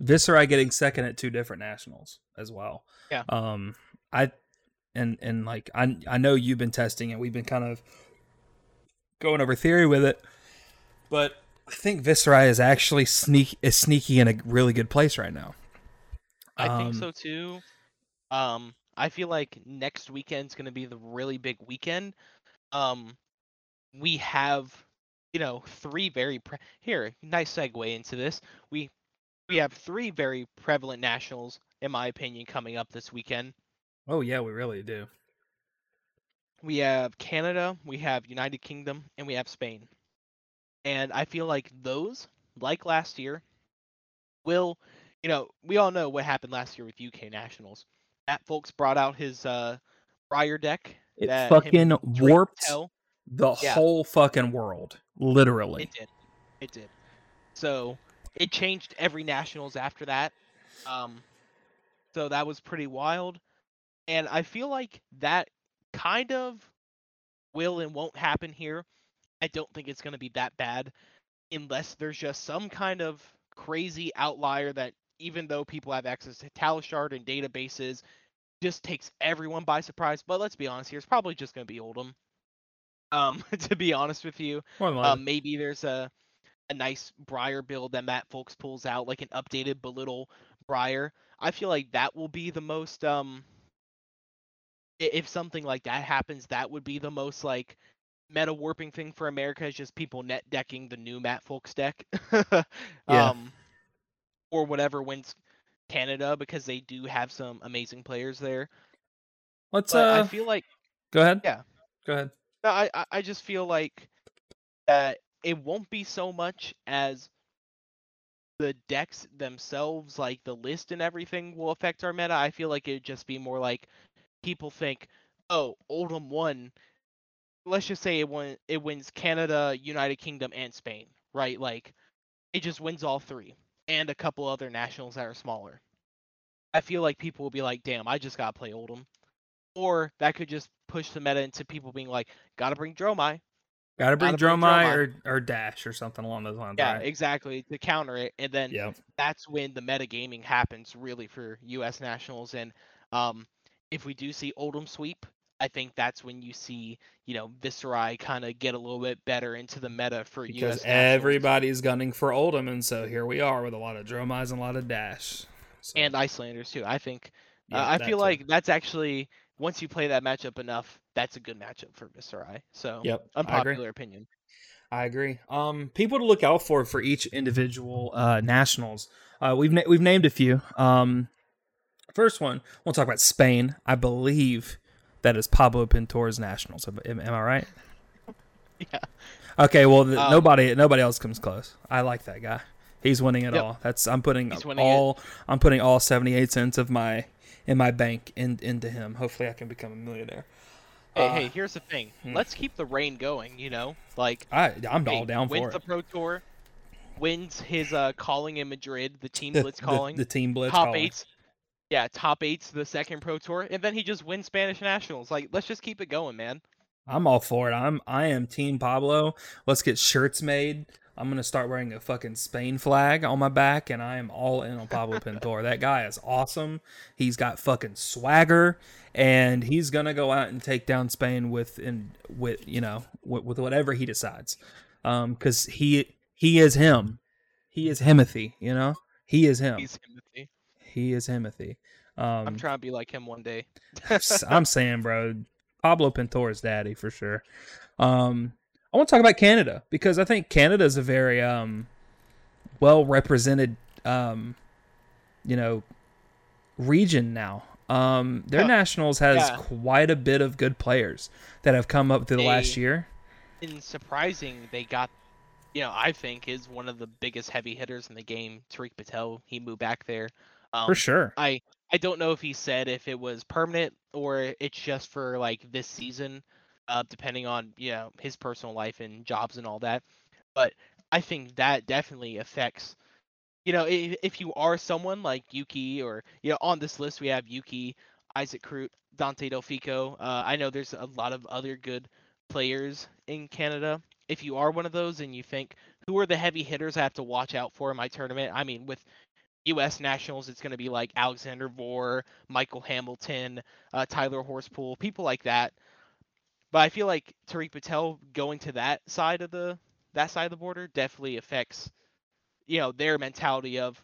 Viserai getting second at two different nationals as well. Yeah. Um I and and like I I know you've been testing it. We've been kind of going over theory with it. But I think Viserai is actually sneak is sneaky in a really good place right now. I Um, think so too. Um, I feel like next weekend's gonna be the really big weekend. Um, we have, you know, three very pre- here. Nice segue into this. We we have three very prevalent nationals, in my opinion, coming up this weekend. Oh yeah, we really do. We have Canada, we have United Kingdom, and we have Spain. And I feel like those, like last year, will, you know, we all know what happened last year with UK Nationals. Matt Folks brought out his uh Briar deck. It that fucking warped the Yeah. whole fucking world. Literally. It did. It did. So it changed every nationals after that. Um, so that was pretty wild. And I feel like that kind of will and won't happen here. I don't think it's going to be that bad unless there's just some kind of crazy outlier that even though people have access to Talishar and databases, just takes everyone by surprise. But let's be honest here, it's probably just going to be Oldhim. Um, to be honest with you, More than likely. um, maybe there's a a nice Briar build that Matt Folks pulls out, like an updated belittle Briar. I feel like that will be the most um if something like that happens, that would be the most like meta warping thing for America is just people net decking the new Matt Folks deck. Yeah. Um or whatever wins Canada because they do have some amazing players there. Let's uh I feel like go ahead. yeah. Go ahead. No, I I- I just feel like that it won't be so much as the decks themselves, like the list and everything, will affect our meta. I feel like it'd just be more like people think, oh, Oldhim won. Let's just say it won, it wins Canada, United Kingdom, and Spain, right? Like it just wins all three, and a couple other nationals that are smaller. I feel like people will be like, damn, I just gotta play Oldhim, Or that could just push the meta into people being like, gotta bring Dromai. Got to bring Gotta bring Dromai Dromai. or, or Dash or something along those lines. Yeah, right? exactly. To counter it. And then Yep. that's when the metagaming happens really for US nationals. And um if we do see Oldhim sweep, I think that's when you see, you know, Viserai kind of get a little bit better into the meta for Because US everybody's gunning for Oldhim, and so here we are with a lot of Dromais and a lot of Dash. So, and Iyslanders too. I think uh, I feel like that's actually once you play that matchup enough, that's a good matchup for Viserai. So Yep, I unpopular opinion. I agree. Um, people to look out for for each individual uh, nationals. Uh, we've na- we've named a few. Um, first one, we'll talk about Spain. I believe that is Pablo Pintor's nationals. Am, am I right? Yeah. Okay. Well, th- Um, nobody nobody else comes close. I like that guy. He's winning it Yep. all. That's I'm putting winning it. all I'm putting all 78 cents of my in my bank in, into him. Hopefully, I can become a millionaire. Hey, Uh, hey, here's the thing. hmm. Let's keep the rain going, you know? Like I I'm hey, all down for it. wins the. Pro Tour, wins his uh calling in Madrid, the team blitz calling, the team blitz top calling. Yeah, top eights the second Pro Tour, and then he just wins Spanish Nationals. Like, let's just keep it going, man. I'm all for it. I'm I am Team Pablo. Let's get shirts made. I'm gonna start wearing a fucking Spain flag on my back, and I am all in on Pablo Pintor. That guy is awesome. He's got fucking swagger, and he's gonna go out and take down Spain with in with you know with, with whatever he decides, um, because he he is him. He is Himothy. You know, he is him. He's Timothy. He is Himothy. Um, I'm trying to be like him one day. I'm saying, bro, Pablo Pintor's daddy for sure. Um, I want to talk about Canada because I think Canada is a very um, well represented, um, you know, region now. Um, their nationals has Yeah. quite a bit of good players that have come up through the last year. and surprising they got you know i think is one of the biggest heavy hitters in the game tariq patel he moved back there um, For sure. i i don't know if he said if it was permanent or it's just for like this season uh depending on you know his personal life and jobs and all that but i think that definitely affects you know if, if you are someone like yuki or you know on this list we have yuki isaac Crute, dante delfico uh, i know there's a lot of other good players in Canada. If you are one of those and you think who are the heavy hitters I have to watch out for in my tournament, I mean with U.S. nationals, it's going to be like Alexander Vore, Michael Hamilton, uh, Tyler Horsepool, people like that. But I feel like Tariq Patel going to that side of the that side of the border definitely affects, you know, their mentality of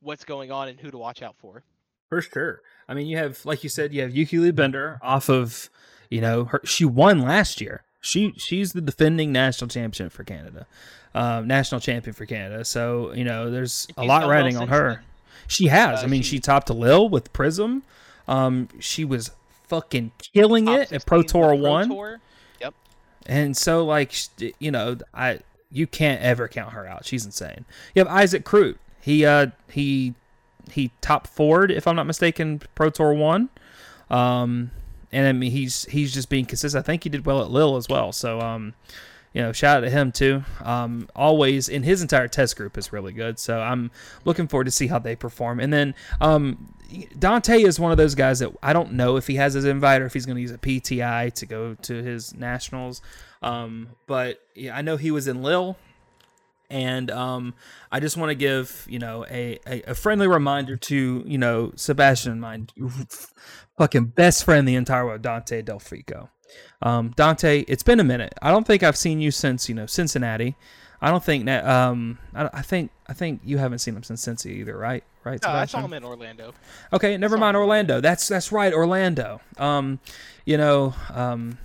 what's going on and who to watch out for. For sure. I mean, you have, like you said, you have Yuki Lee Bender off of, you know, her. She won last year. She she's the defending national champion for Canada, um, national champion for Canada. So you know, there's a lot riding on her. then. She has. Uh, I mean, she- she topped Lille with Prism. Um, she was fucking killing it at Pro 16 Tour One. Tour. Yep. And so, like, you know, I you can't ever count her out. She's insane. You have Isaac Crute. He uh he he top forward, if I'm not mistaken, Pro Tour one. Um, and I mean he's he's just being consistent. I think he did well at Lille as well. So um, you know, shout out to him too. Um, always in his entire test group is really good. So I'm looking forward to see how they perform. And then um, Dante is one of those guys that I don't know if he has his invite or if he's going to use a PTI to go to his nationals. Um, but yeah, I know he was in Lille. And um, I just want to give you know a, a, a friendly reminder to you know Sebastian, my fucking best friend the entire world, Dante Delfico. Um, Dante, it's been a minute. I don't think I've seen you since you know Cincinnati. I don't think that. Um, I, I think I think you haven't seen him since Cincy either, right? Right, No, I saw him in Orlando. Okay, never mind him. Orlando. That's that's right, Orlando. Um, you know, um,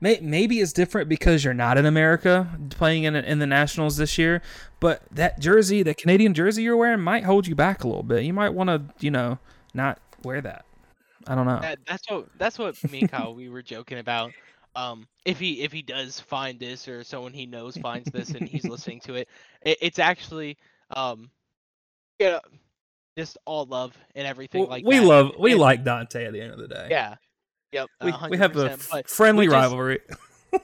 may, maybe it's different because you're not in America playing in in the Nationals this year, but that jersey, the Canadian jersey you're wearing, might hold you back a little bit. You might want to, you know, not wear that. I don't know. That, that's what that's what me and Kyle we were joking about. um, if he if he does find this or someone he knows finds this and he's listening to it, it it's actually um, yeah, just all love and everything Well, like we that. love we And- like Dante at the end of the day. Yeah. Yep. we, we have a 100%, f- but friendly just- rivalry.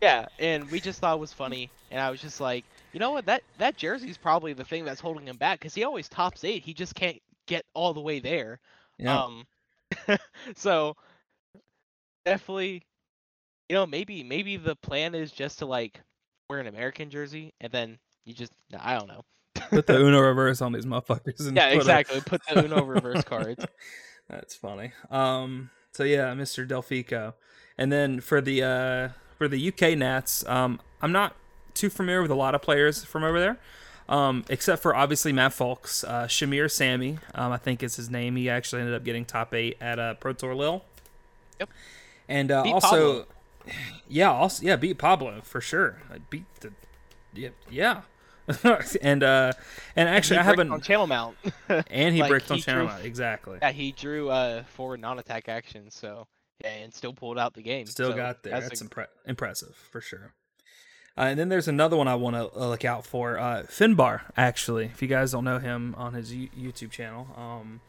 Yeah, and we just thought it was funny, and I was just like, you know what, that that jersey's probably the thing that's holding him back because he always tops eight. He just can't get all the way there. Yeah. Um, so definitely, you know, maybe maybe the plan is just to like wear an American jersey and then you just I don't know. Put the Uno reverse on these motherfuckers. And yeah, exactly. Put the Uno reverse cards. That's funny. Um, so yeah, Mr. Delfico, and then for the uh, for the UK Nats, um, I'm not too familiar with a lot of players from over there, um, except for obviously Matt Fulks, uh, Shamir Sammy, um, I think is his name. He actually ended up getting top eight at uh, Pro Tour Lille. Yep. And uh, also, Pablo. yeah, also yeah, beat Pablo for sure. I beat the, yeah, yeah. and uh, and actually, He I haven't. on channel mount. and he like, bricked on he channel drew- Mount, exactly. yeah, he drew uh forward non-attack action, so yeah, and still pulled out the game. Still so got there. That's, a- impre- impressive for sure. Uh, and then there's another one I want to look out for. Uh, Finbar, actually, if you guys don't know him on his YouTube channel, um,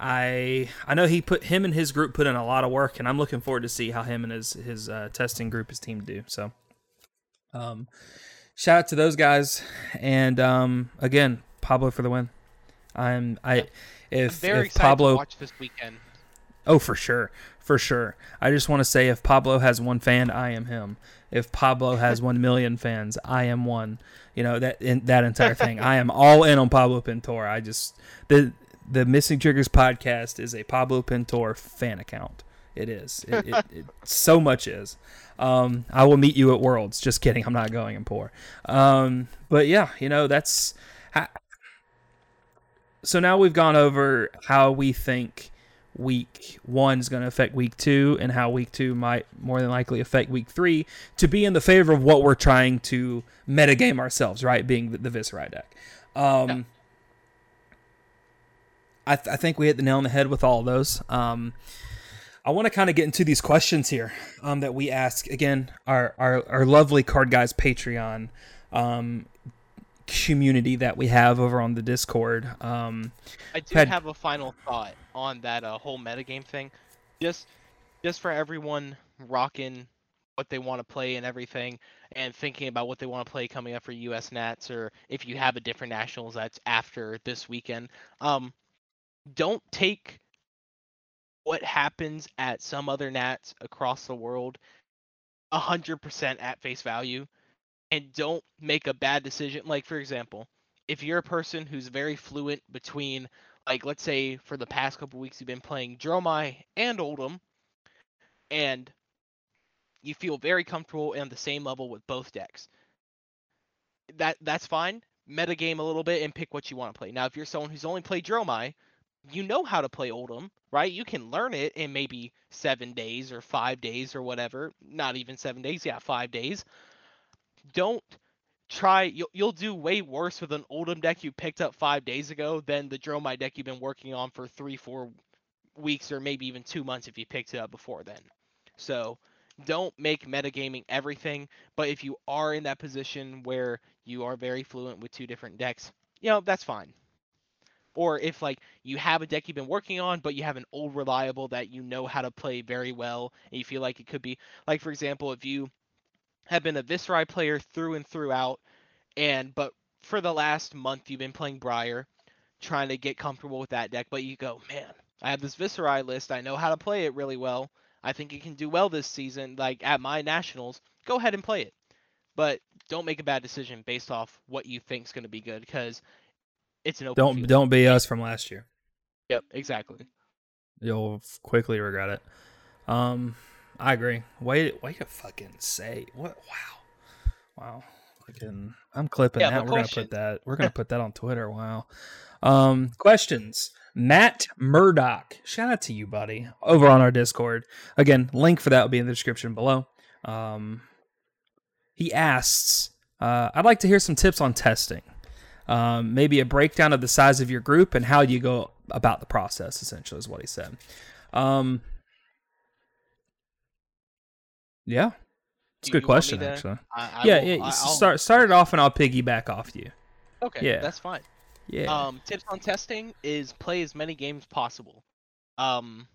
I I know he put him and his group put in a lot of work, and I'm looking forward to see how him and his his uh, testing group, his team do. So, um, shout out to those guys, and um, again, Pablo for the win. I'm I if very if excited Pablo to watch this weekend. Oh, for sure. For sure. I just want to say if Pablo has one fan, I am him. If Pablo has 1 million fans, I am one. You know, that in, that entire thing. I am all in on Pablo Pintor. I just the the Missing Triggers podcast is a Pablo Pintor fan account. It is. It, it, it so much is. Um, I will meet you at Worlds. Just kidding. I'm not going in poor. Um, but yeah, you know, that's ha- so now we've gone over how we think week one is going to affect week two and how week two might more than likely affect week three to be in the favor of what we're trying to metagame ourselves, right? Being the, the Viserai deck. Um, Yeah. I, th- I think we hit the nail on the head with all those. Um, I want to kind of get into these questions here um, that we ask. Again, our, our, our lovely Card Guyz Patreon um, community that we have over on the Discord. Um, I do had- have a final thought on that uh, whole metagame thing. Just just for everyone rocking what they want to play and everything and thinking about what they want to play coming up for US Nats or if you have a different nationals that's after this weekend. Um don't take what happens at some other Nats across the world 100% at face value and don't make a bad decision. Like, for example, if you're a person who's very fluent between, like, let's say for the past couple weeks you've been playing Dromai and Oldhim, and you feel very comfortable and the same level with both decks, that that's fine. Metagame a little bit and pick what you want to play. Now, if you're someone who's only played Dromai, you know how to play Oldhim, right? You can learn it in maybe seven days or five days or whatever. Not even seven days, yeah, five days. Don't try. You'll you'll do way worse with an Oldhim deck you picked up five days ago than the Dromai deck you've been working on for three, four weeks or maybe even two months if you picked it up before then. So don't make metagaming everything. But if you are in that position where you are very fluent with two different decks, you know that's fine or if like you have a deck you've been working on but you have an old reliable that you know how to play very well and you feel like it could be like for example if you have been a Viserai player through and throughout and but for the last month you've been playing Briar trying to get comfortable with that deck but you go man I have this Viserai list I know how to play it really well I think it can do well this season like at my nationals go ahead and play it but don't make a bad decision based off what you think is going to be good because it's an open don't field. don't be us from last year. Yep, exactly. You'll quickly regret it. Um, I agree. Wait, way to fucking say what? Wow, wow. Fucking, I'm clipping Yeah, that. We're gonna put that. We're gonna put that on Twitter. Wow. Um, questions. Matt Murdoch. Shout out to you, buddy, over on our Discord. Again, link for that will be in the description below. Um, he asks, uh, I'd like to hear some tips on testing. Um, maybe a breakdown of the size of your group and how you go about the process. Essentially, is what he said. Um, Yeah, it's a good you want me question to- actually. I, I yeah, will- yeah. I- start start it off, and I'll piggyback off you. Okay, yeah. that's fine. Yeah. Um, tips on testing is play as many games possible. Um,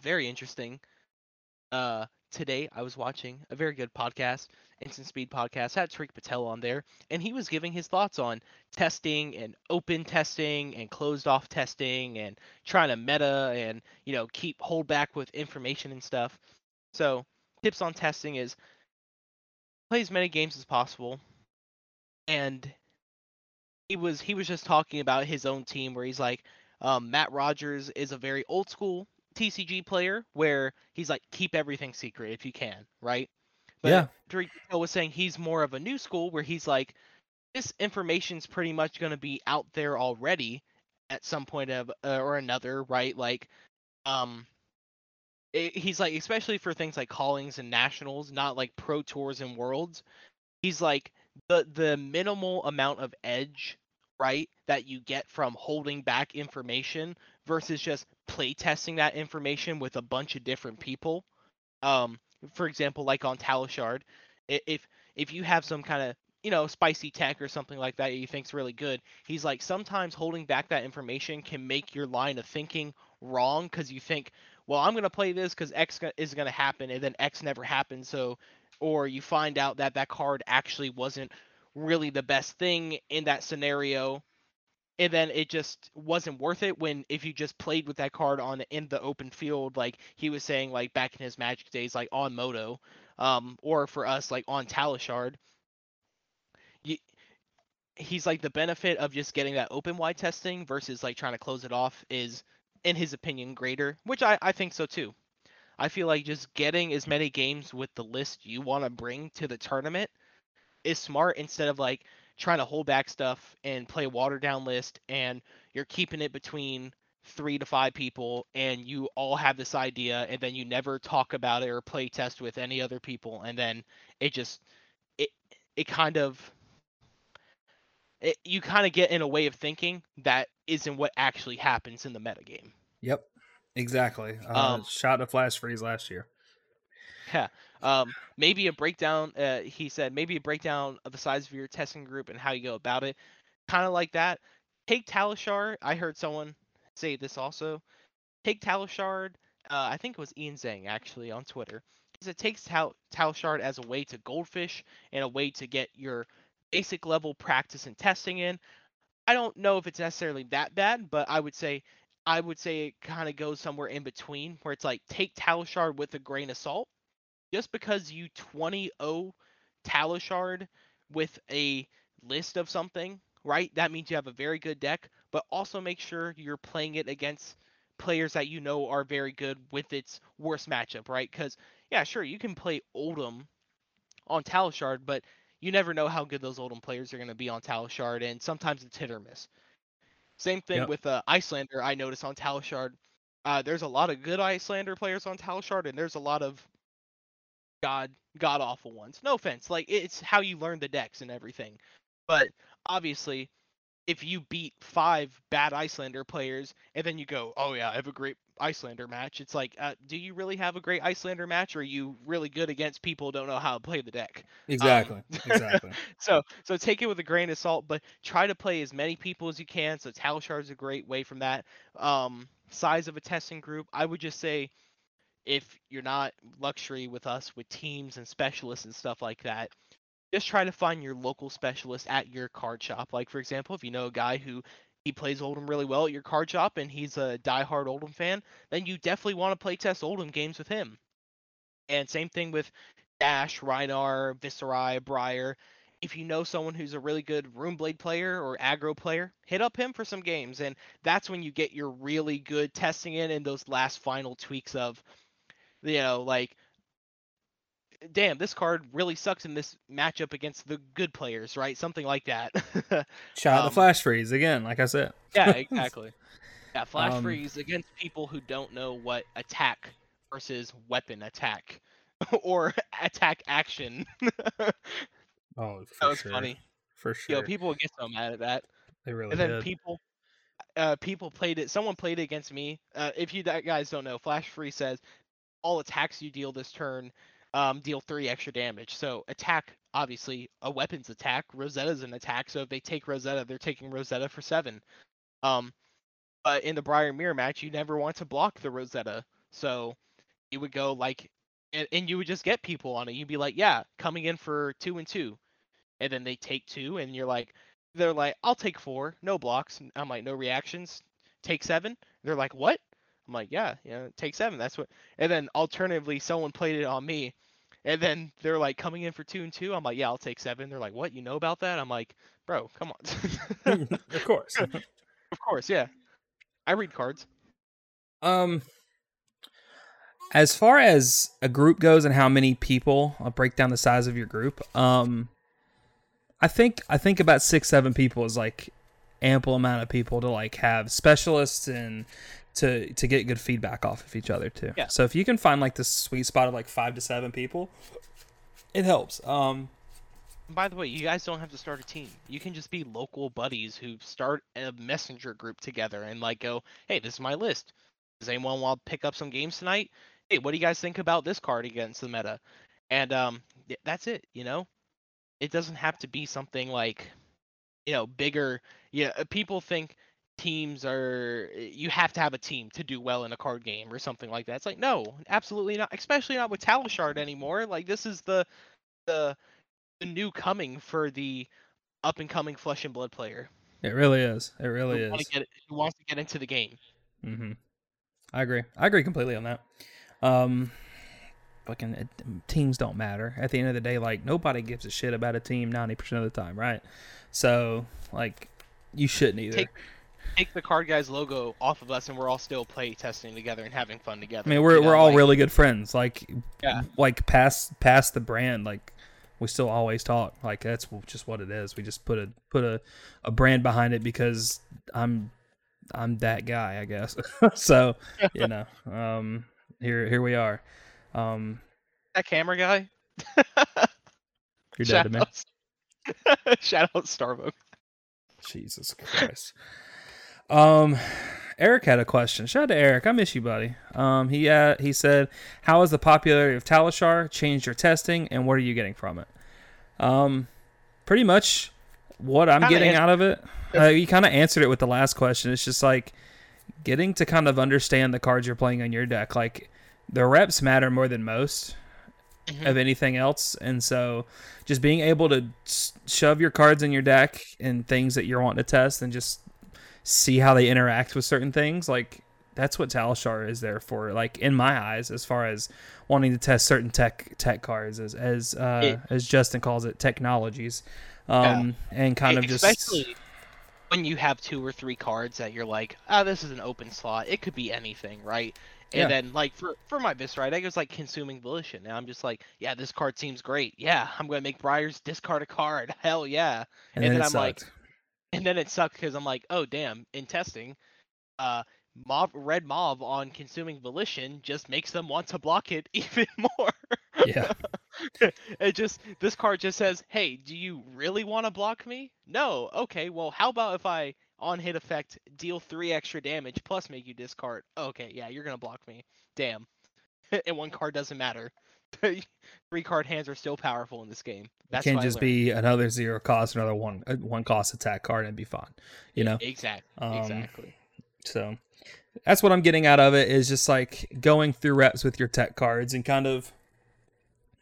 very interesting. Uh, today I was watching a very good podcast, Instant Speed podcast, had Tariq Patel on there, and he was giving his thoughts on testing and open testing and closed off testing and trying to meta and you know keep hold back with information and stuff. So tips on testing is play as many games as possible, and he was he was just talking about his own team where he's like um, Matt Rogers is a very old school TCG player where he's like keep everything secret if you can, right? But Yeah. Tariq was saying he's more of a new school where he's like this information's pretty much going to be out there already at some point of uh, or another, right? Like um it, he's like especially for things like callings and nationals, not like pro tours and worlds. He's like the the minimal amount of edge right that you get from holding back information versus just play testing that information with a bunch of different people um for example like on talishar if if you have some kind of you know spicy tech or something like that you think's really good he's like sometimes holding back that information can make your line of thinking wrong because you think well i'm going to play this because x is going to happen and then x never happens so or you find out that that card actually wasn't really the best thing in that scenario and then it just wasn't worth it when if you just played with that card on in the open field like he was saying like back in his magic days like on moto um or for us like on talishar you, he's like the benefit of just getting that open wide testing versus like trying to close it off is in his opinion greater which i i think so too. I feel like just getting as many games with the list you want to bring to the tournament is smart instead of like trying to hold back stuff and play watered down list and you're keeping it between three to five people and you all have this idea and then you never talk about it or play test with any other people and then it just it it kind of it, you kind of get in a way of thinking that isn't what actually happens in the metagame. Yep. Exactly. Uh, Um, shot a flash freeze last year. Yeah. Um, maybe a breakdown. Uh, he said maybe a breakdown of the size of your testing group and how you go about it. Kind of like that. Take Talishar. I heard someone say this also. Take Talishar. Uh, I think it was Ian Zhang actually on Twitter. He said takes Tal- Talishar as a way to goldfish and a way to get your basic level practice and testing in. I don't know if it's necessarily that bad, but I would say I would say it kind of goes somewhere in between where it's like take Talishar with a grain of salt just because you 20-0 Talishar with a list of something, right? That means you have a very good deck, but also make sure you're playing it against players that you know are very good with its worst matchup, right? Because yeah, sure, you can play Oldhim on Talishar, but you never know how good those Oldhim players are going to be on Talishar, and sometimes it's hit or miss. Same thing Yep. with uh, Iyslander. I noticed on Talishar, uh, there's a lot of good Iyslander players on Talishar, and there's a lot of god god awful ones. No offense, like it's how you learn the decks and everything. But obviously, if you beat five bad Iyslander players and then you go, "Oh yeah, I have a great Iyslander match," it's like, uh, do you really have a great Iyslander match, or are you really good against people who don't know how to play the deck? Exactly. exactly. So so take it with a grain of salt, but try to play as many people as you can. So Talishar is a great way from that. Um, size of a testing group, I would just say if you're not luxury with us with teams and specialists and stuff like that, just try to find your local specialist at your card shop. Like for example, if you know a guy who he plays Oldhim really well at your card shop and he's a diehard Oldhim fan, then you definitely want to play test Oldhim games with him. And same thing with Dash, Rhinar, Viserai, Briar. If you know someone who's a really good Runeblade player or aggro player, hit up him for some games. And that's when you get your really good testing in and those last final tweaks of, you know, like, damn, this card really sucks in this matchup against the good players, right? Something like that. Shout Shot the Um, flash freeze again, like I said. yeah, exactly. Yeah, flash Um, freeze against people who don't know what attack versus weapon attack or attack action. Oh, for was sure. funny. For sure. Yo, people would get so mad at that. they really and then did. people uh people played it someone played it against me uh if you guys don't know flash free says all attacks you deal this turn um, deal three extra damage. So attack, obviously, a weapons attack. Rosetta's an attack. So if they take Rosetta, they're taking Rosetta for seven. Um, but in the Briar Mirror match, you never want to block the Rosetta. So you would go like, and, and you would just get people on it. You'd be like, yeah, coming in for two and two. And then they take two, and you're like, they're like, I'll take four, no blocks. I'm like, no reactions, take seven. They're like, what? I'm like, yeah, yeah, take seven. That's what. And then alternatively, someone played it on me, and then they're like coming in for two and two. I'm like, yeah, I'll take seven. They're like, what? You know about that? I'm like, bro, come on. of course. of course, yeah. I read cards. Um, as far as a group goes and how many people, I'll break down the size of your group. Um, I think I think about six, seven people is like ample amount of people to like have specialists and to to get good feedback off of each other too. Yeah. So if you can find like the sweet spot of like five to seven people, it helps. Um. By the way, you guys don't have to start a team. You can just be local buddies who start a messenger group together and like go, "Hey, this is my list. Does anyone want to pick up some games tonight? Hey, what do you guys think about this card against the meta?" And um, that's it. You know, it doesn't have to be something like, you know, bigger. Yeah, people think teams are you have to have a team to do well in a card game or something like that. It's like no, absolutely not. Especially not with Talishar anymore. Like this is the the the new coming for the up and coming flesh and blood player. It really is. It really who is. Get, who wants to get into the game? Mm-hmm. I agree. I agree completely on that. Um, fucking uh, teams don't matter at the end of the day. Like nobody gives a shit about a team ninety percent of the time, right? So like you shouldn't either. Take, take the card guys logo off of us, and we're all still play testing together and having fun together. I mean, we're you know, we're all like, really good friends. Like, Yeah. like past past the brand, like we still always talk. Like that's just what it is. We just put a put a, a brand behind it because I'm I'm that guy, I guess. so you know, um, here here we are. Um, that camera guy. you're dead to me. Shout out Starbucks. Jesus Christ. Um, Eric had a question. Shout out to Eric. I miss you, buddy. Um, he uh, he said, "How has the popularity of Talishar changed your testing, and what are you getting from it?" Um, pretty much what I'm Kinda getting answered- out of it. Uh, you kind of answered it with the last question. It's just like getting to kind of understand the cards you're playing on your deck. Like the reps matter more than most Mhm. of anything else, and so just being able to shove your cards in your deck and things that you're wanting to test, and just see how they interact with certain things. Like that's what Talishar is there for. Like in my eyes, as far as wanting to test certain tech tech cards, as as uh, It- as Justin calls it, technologies, um, and kind of just especially when you have two or three cards that you're like, ah, this is an open slot. It could be anything, right? And Yeah. then like for for my Viscerite, I was like consuming volition. Now I'm just like, yeah, this card seems great. Yeah, I'm gonna make Briars discard a card. Hell yeah. and, and then, then I'm like, sucked. And then it sucked because I'm like, oh damn, in testing, uh mob red mob on consuming volition just makes them want to block it even more. yeah, it just this card just says, "Hey, do you really want to block me?" No. Okay. Well, how about if I on hit effect deal three extra damage plus make you discard? Okay. Yeah, you're gonna block me. Damn. and one card doesn't matter. three card hands are still powerful in this game. it That's can't just be another zero cost, another one uh, one cost attack card, and be fine. You know, exactly. Um, exactly. So that's what I'm getting out of it is just like going through reps with your tech cards and kind of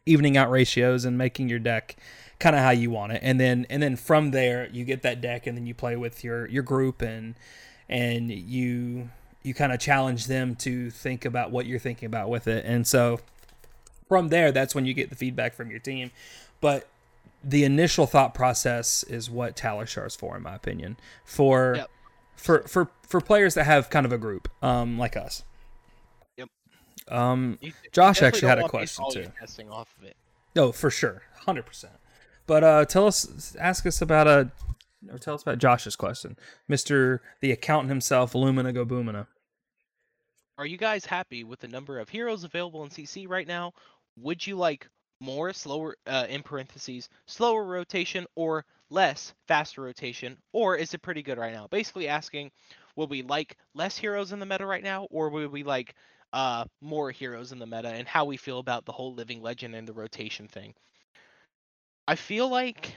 evening out ratios and making your deck kind of how you want it. And then and then from there you get that deck and then you play with your your group and and you you kind of challenge them to think about what you're thinking about with it. And so from there that's when you get the feedback from your team. But the initial thought process is what Talishar's for in my opinion. For Yep. for for for players that have kind of a group um like us Yep. um You- you Josh definitely actually had a want to base question, too. Testing off of it. no for sure 100% but uh tell us ask us about a or tell us about josh's question mr the accountant himself lumina go boomina Are you guys happy with the number of heroes available in CC right now? Would you like more slower uh, in parentheses slower rotation or less faster rotation or is it pretty good right now? Basically asking would we like less heroes in the meta right now or would we like uh more heroes in the meta and how we feel about the whole living legend and the rotation thing. I feel like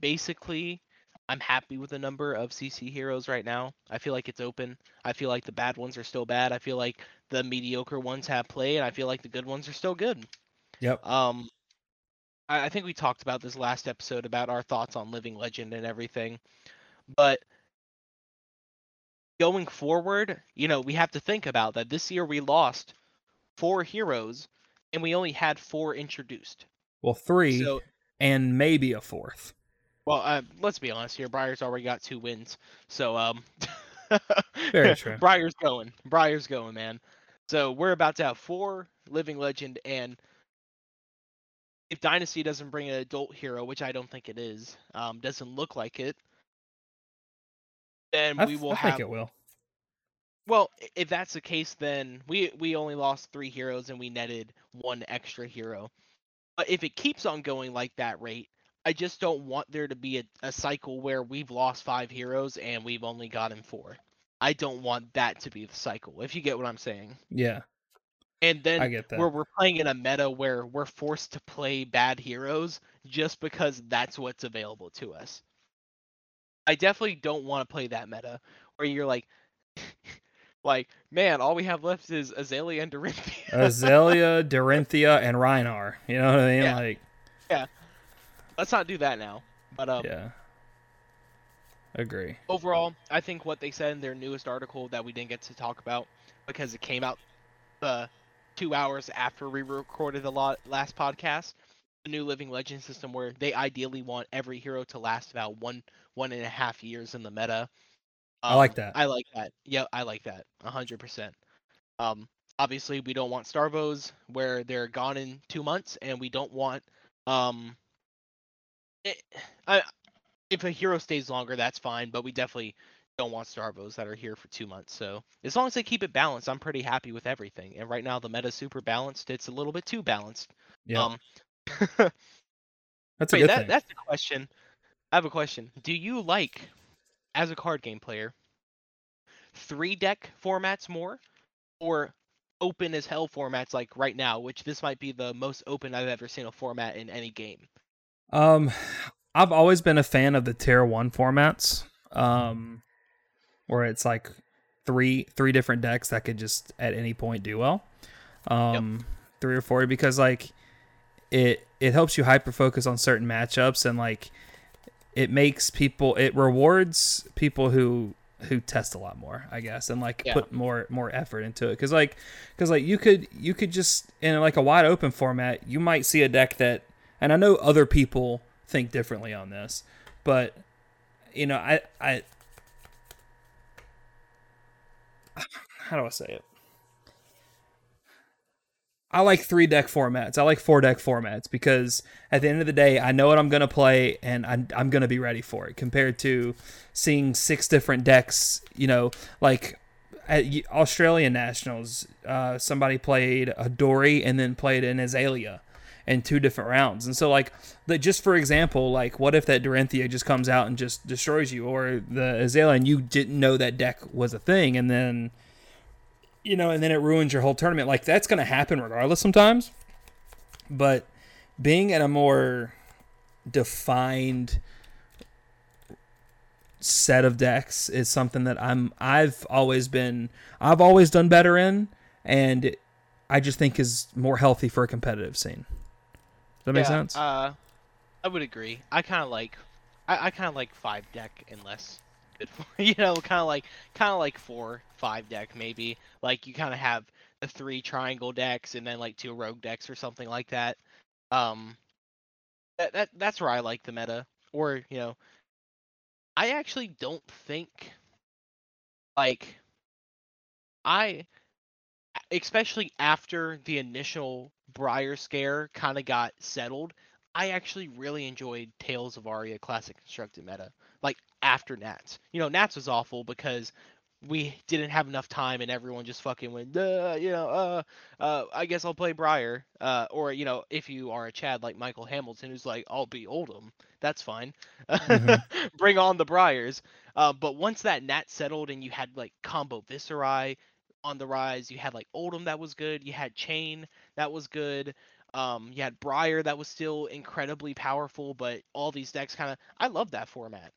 basically I'm happy with the number of CC heroes right now. I feel like it's open. I feel like the bad ones are still bad. I feel like the mediocre ones have played. and I feel like the good ones are still good. Yep. Um, I, I think we talked about this last episode about our thoughts on Living Legend and everything, but going forward, you know, we have to think about that. This year we lost four heroes, and we only had four introduced. Well, three So and maybe a fourth. Well, uh, let's be honest here. Briar's already got two wins, so um, Very true. Briar's going. Briar's going, man. So we're about to have four living legend, and if Dynasty doesn't bring an adult hero, which I don't think it is, um, doesn't look like it, then I, we will I have. think it will. Well, if that's the case, then we we only lost three heroes and we netted one extra hero. But if it keeps on going like that rate, I just don't want there to be a, a cycle where we've lost five heroes and we've only gotten four. I don't want that to be the cycle, if you get what I'm saying. Yeah, And then I get that. where we're playing in a meta where we're forced to play bad heroes just because that's what's available to us. I definitely don't want to play that meta where you're like, like, man, all we have left is Azalea and Dorinthia. Azalea, Dorinthia, and Rhinar. You know what I mean? Yeah. Like, Yeah. Let's not do that now. But um, yeah. Agree. overall, I think what they said in their newest article that we didn't get to talk about because it came out uh, two hours after we recorded the last podcast, the new Living Legend system where they ideally want every hero to last about one one and a half years in the meta. I like Um, that. I like that. Yeah, I like that. a hundred percent. Um, obviously we don't want Starvos where they're gone in two months, and we don't want um. It, I, if a hero stays longer, that's fine, but we definitely don't want Starvos that are here for two months. So as long as they keep it balanced, I'm pretty happy with everything. And right now the meta's super balanced. It's a little bit too balanced. Yeah, Um, that's a wait, good that, thing. that's the question. I have a question. Do you like, as a card game player, three deck formats more, or open as hell formats like right now, which this might be the most open I've ever seen a format in any game. Um, I've always been a fan of the tier one formats. Um, where it's like three three different decks that could just at any point do well. Um, three or four because like it it helps you hyper focus on certain matchups and like it makes people it rewards people who who test a lot more i guess and like Yeah. put more more effort into it because like because like you could you could just in like a wide open format you might see a deck that and i know other people think differently on this but you know i i how do i say it I like three deck formats. I like four deck formats because at the end of the day, I know what I'm going to play and I'm, I'm going to be ready for it compared to seeing six different decks. You know, like at Australian Nationals, uh, somebody played a Dory and then played an Azalea in two different rounds. And so, like, the, just for example, like, what if that Dorinthia just comes out and just destroys you, or the Azalea and you didn't know that deck was a thing, and then you know, and then it ruins your whole tournament. Like that's to happen regardless sometimes. But being in a more defined set of decks is something that I'm I've always been I've always done better in and I just think is more healthy for a competitive scene. Does that make Yeah, sense? Uh, I would agree. I kind of like, I, I kind of like five deck and less. Good for you know, kind of like, kind of like four, five deck maybe. Like you kind of have the three triangle decks and then like two rogue decks or something like that. Um, that that that's where I like the meta. Or you know, I actually don't think, like, I, especially after the initial Briar scare kind of got settled, I actually really enjoyed Tales of Aria Classic Constructed Meta. Like after Nats, you know, Nats was awful because we didn't have enough time and everyone just fucking went, Duh, you know, uh, uh, I guess I'll play Briar. Uh, or you know, if you are a Chad like Michael Hamilton, who's like, I'll be Oldhim, that's fine. Mhm. Bring on the Briars. Uh, but once that Nat settled and you had like combo Viserai, on the rise. You had like Oldhim that was good. You had Chane that was good. Um, you had Briar that was still incredibly powerful, but all these decks kind of I love that format.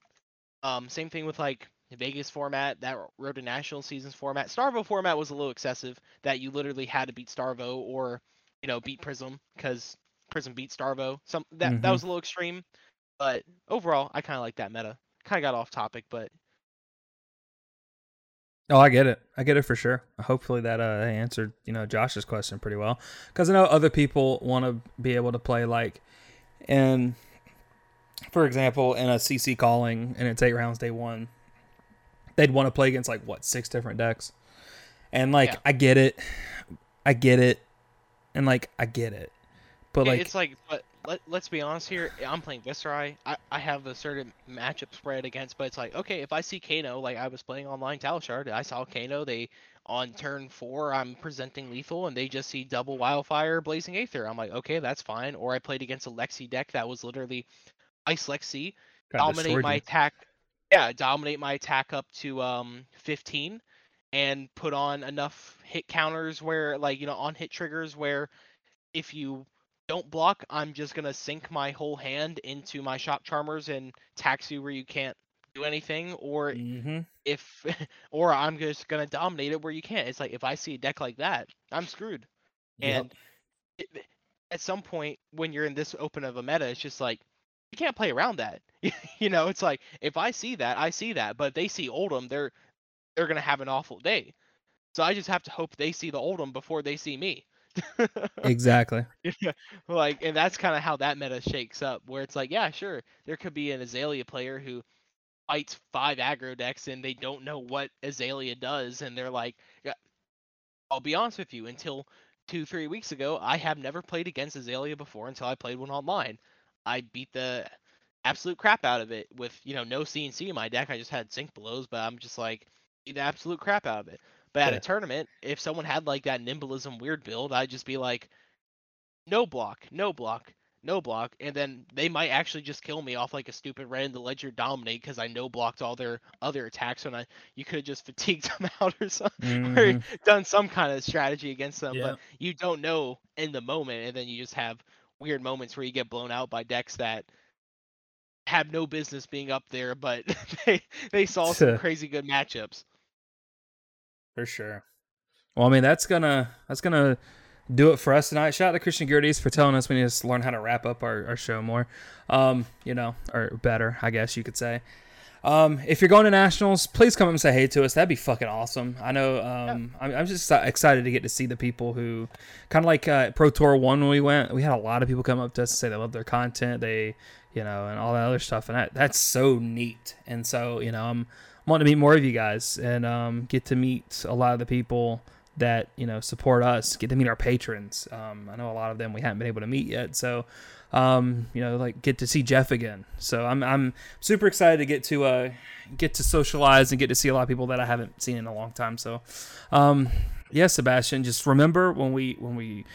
Um, same thing with like Vegas format, that Road to National Seasons format. Starvo format was a little excessive that you literally had to beat Starvo or you know beat Prism because Prism beat Starvo. Some that Mhm. that was a little extreme, but overall I kind of like that meta. Kind of got off topic, but Oh, I get it. I get it for sure. Hopefully that uh answered you know Josh's question pretty well because I know other people want to be able to play like, and for example, in a CC calling and it's eight rounds day one, they'd want to play against like what six different decks, and like Yeah. I get it, I get it, and like I get it, but like it's like, but let, let's be honest here. I'm playing Viserai. I, I have a certain matchup spread against, but it's like, okay, if I see Kano, like I was playing online Talishar, I saw Kano. They on turn four, I'm presenting lethal, and they just see double Wildfire, Blazing Aether. I'm like, okay, that's fine. Or I played against a Lexi deck that was literally Ice Lexi, dominate my attack. Yeah, dominate my attack up to um 15, and put on enough hit counters where, like, you know, on hit triggers where if you don't block, I'm just gonna sink my whole hand into my shock charmers and tax you where you can't do anything, or Mhm. if, or I'm just gonna dominate it where you can't. It's like if I see a deck like that, I'm screwed. Yep. And it, at some point when you're in this open of a meta, it's just like you can't play around that. you know, it's like if I see that, I see that, but if they see Oldhim, they're they're gonna have an awful day. So I just have to hope they see the Oldhim before they see me. exactly. Yeah, like, and that's kind of how that meta shakes up, where it's like, yeah, sure, there could be an Azalea player who fights five aggro decks and they don't know what Azalea does, and they're like, yeah, I'll be honest with you, until two, three weeks ago, I have never played against Azalea before until I played one online. I beat the absolute crap out of it with, you know, no CNC in my deck. I just had sync blows, but I'm just like, beat the absolute crap out of it. But at Yeah. a tournament, if someone had like that nimblism weird build, I'd just be like, no block, no block, no block, and then they might actually just kill me off like a stupid red in the ledger dominate because I no blocked all their other attacks and I you could have just fatigued them out or something or Mhm. done some kind of strategy against them, Yeah. but you don't know in the moment, and then you just have weird moments where you get blown out by decks that have no business being up there, but they they saw some crazy good matchups. For sure. Well, I mean, that's gonna that's gonna do it for us tonight. Shout out to Christian Gerdes for telling us we need to learn how to wrap up our, our show more. Um, you know, or better, I guess you could say. Um, if you're going to nationals, please come up and say hey to us. That'd be fucking awesome. I know. Um, I'm, I'm just excited to get to see the people who, kind of like uh, Pro Tour One when we went. We had a lot of people come up to us and say they love their content. They, you know, and all that other stuff. And that that's so neat. And so you know, I'm wanting to meet more of you guys and um, get to meet a lot of the people that you know support us. Get to meet our patrons. Um, I know a lot of them we haven't been able to meet yet. So um, you know, like get to see Jeff again. So I'm I'm super excited to get to uh get to socialize and get to see a lot of people that I haven't seen in a long time. So um yeah, Sebastian, just remember when we when we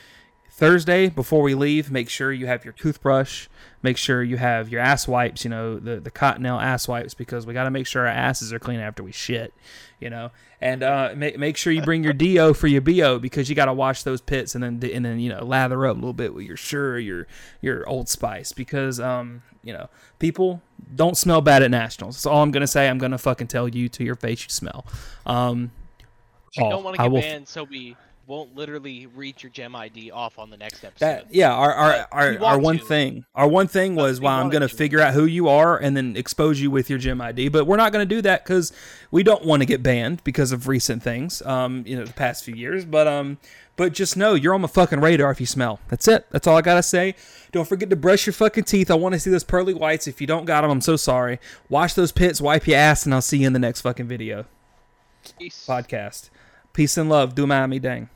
Thursday before we leave, make sure you have your toothbrush, make sure you have your ass wipes, you know, the the Cottonelle ass wipes because we got to make sure our asses are clean after we shit, you know. And uh, make make sure you bring your do for your bo because you got to wash those pits and then and then you know lather up a little bit with your sure your your Old Spice because um you know people don't smell bad at nationals. That's all I'm gonna say. I'm gonna fucking tell you to your face you smell. Um, I oh, don't want to get will- banned, so we won't literally read your gem ID off on the next episode. That yeah, our our our, our one to. thing, our one thing was we wow, I'm gonna figure out who you are and then expose you with your gem ID. But we're not gonna do that because we don't want to get banned because of recent things, um, you know, the past few years. But um, but just know you're on my fucking radar if you smell. That's it. That's all I gotta say. Don't forget to brush your fucking teeth. I want to see those pearly whites. If you don't got them, I'm so sorry. Wash those pits, wipe your ass, and I'll see you in the next fucking video Peace. podcast. Peace and love. Do Miami dang.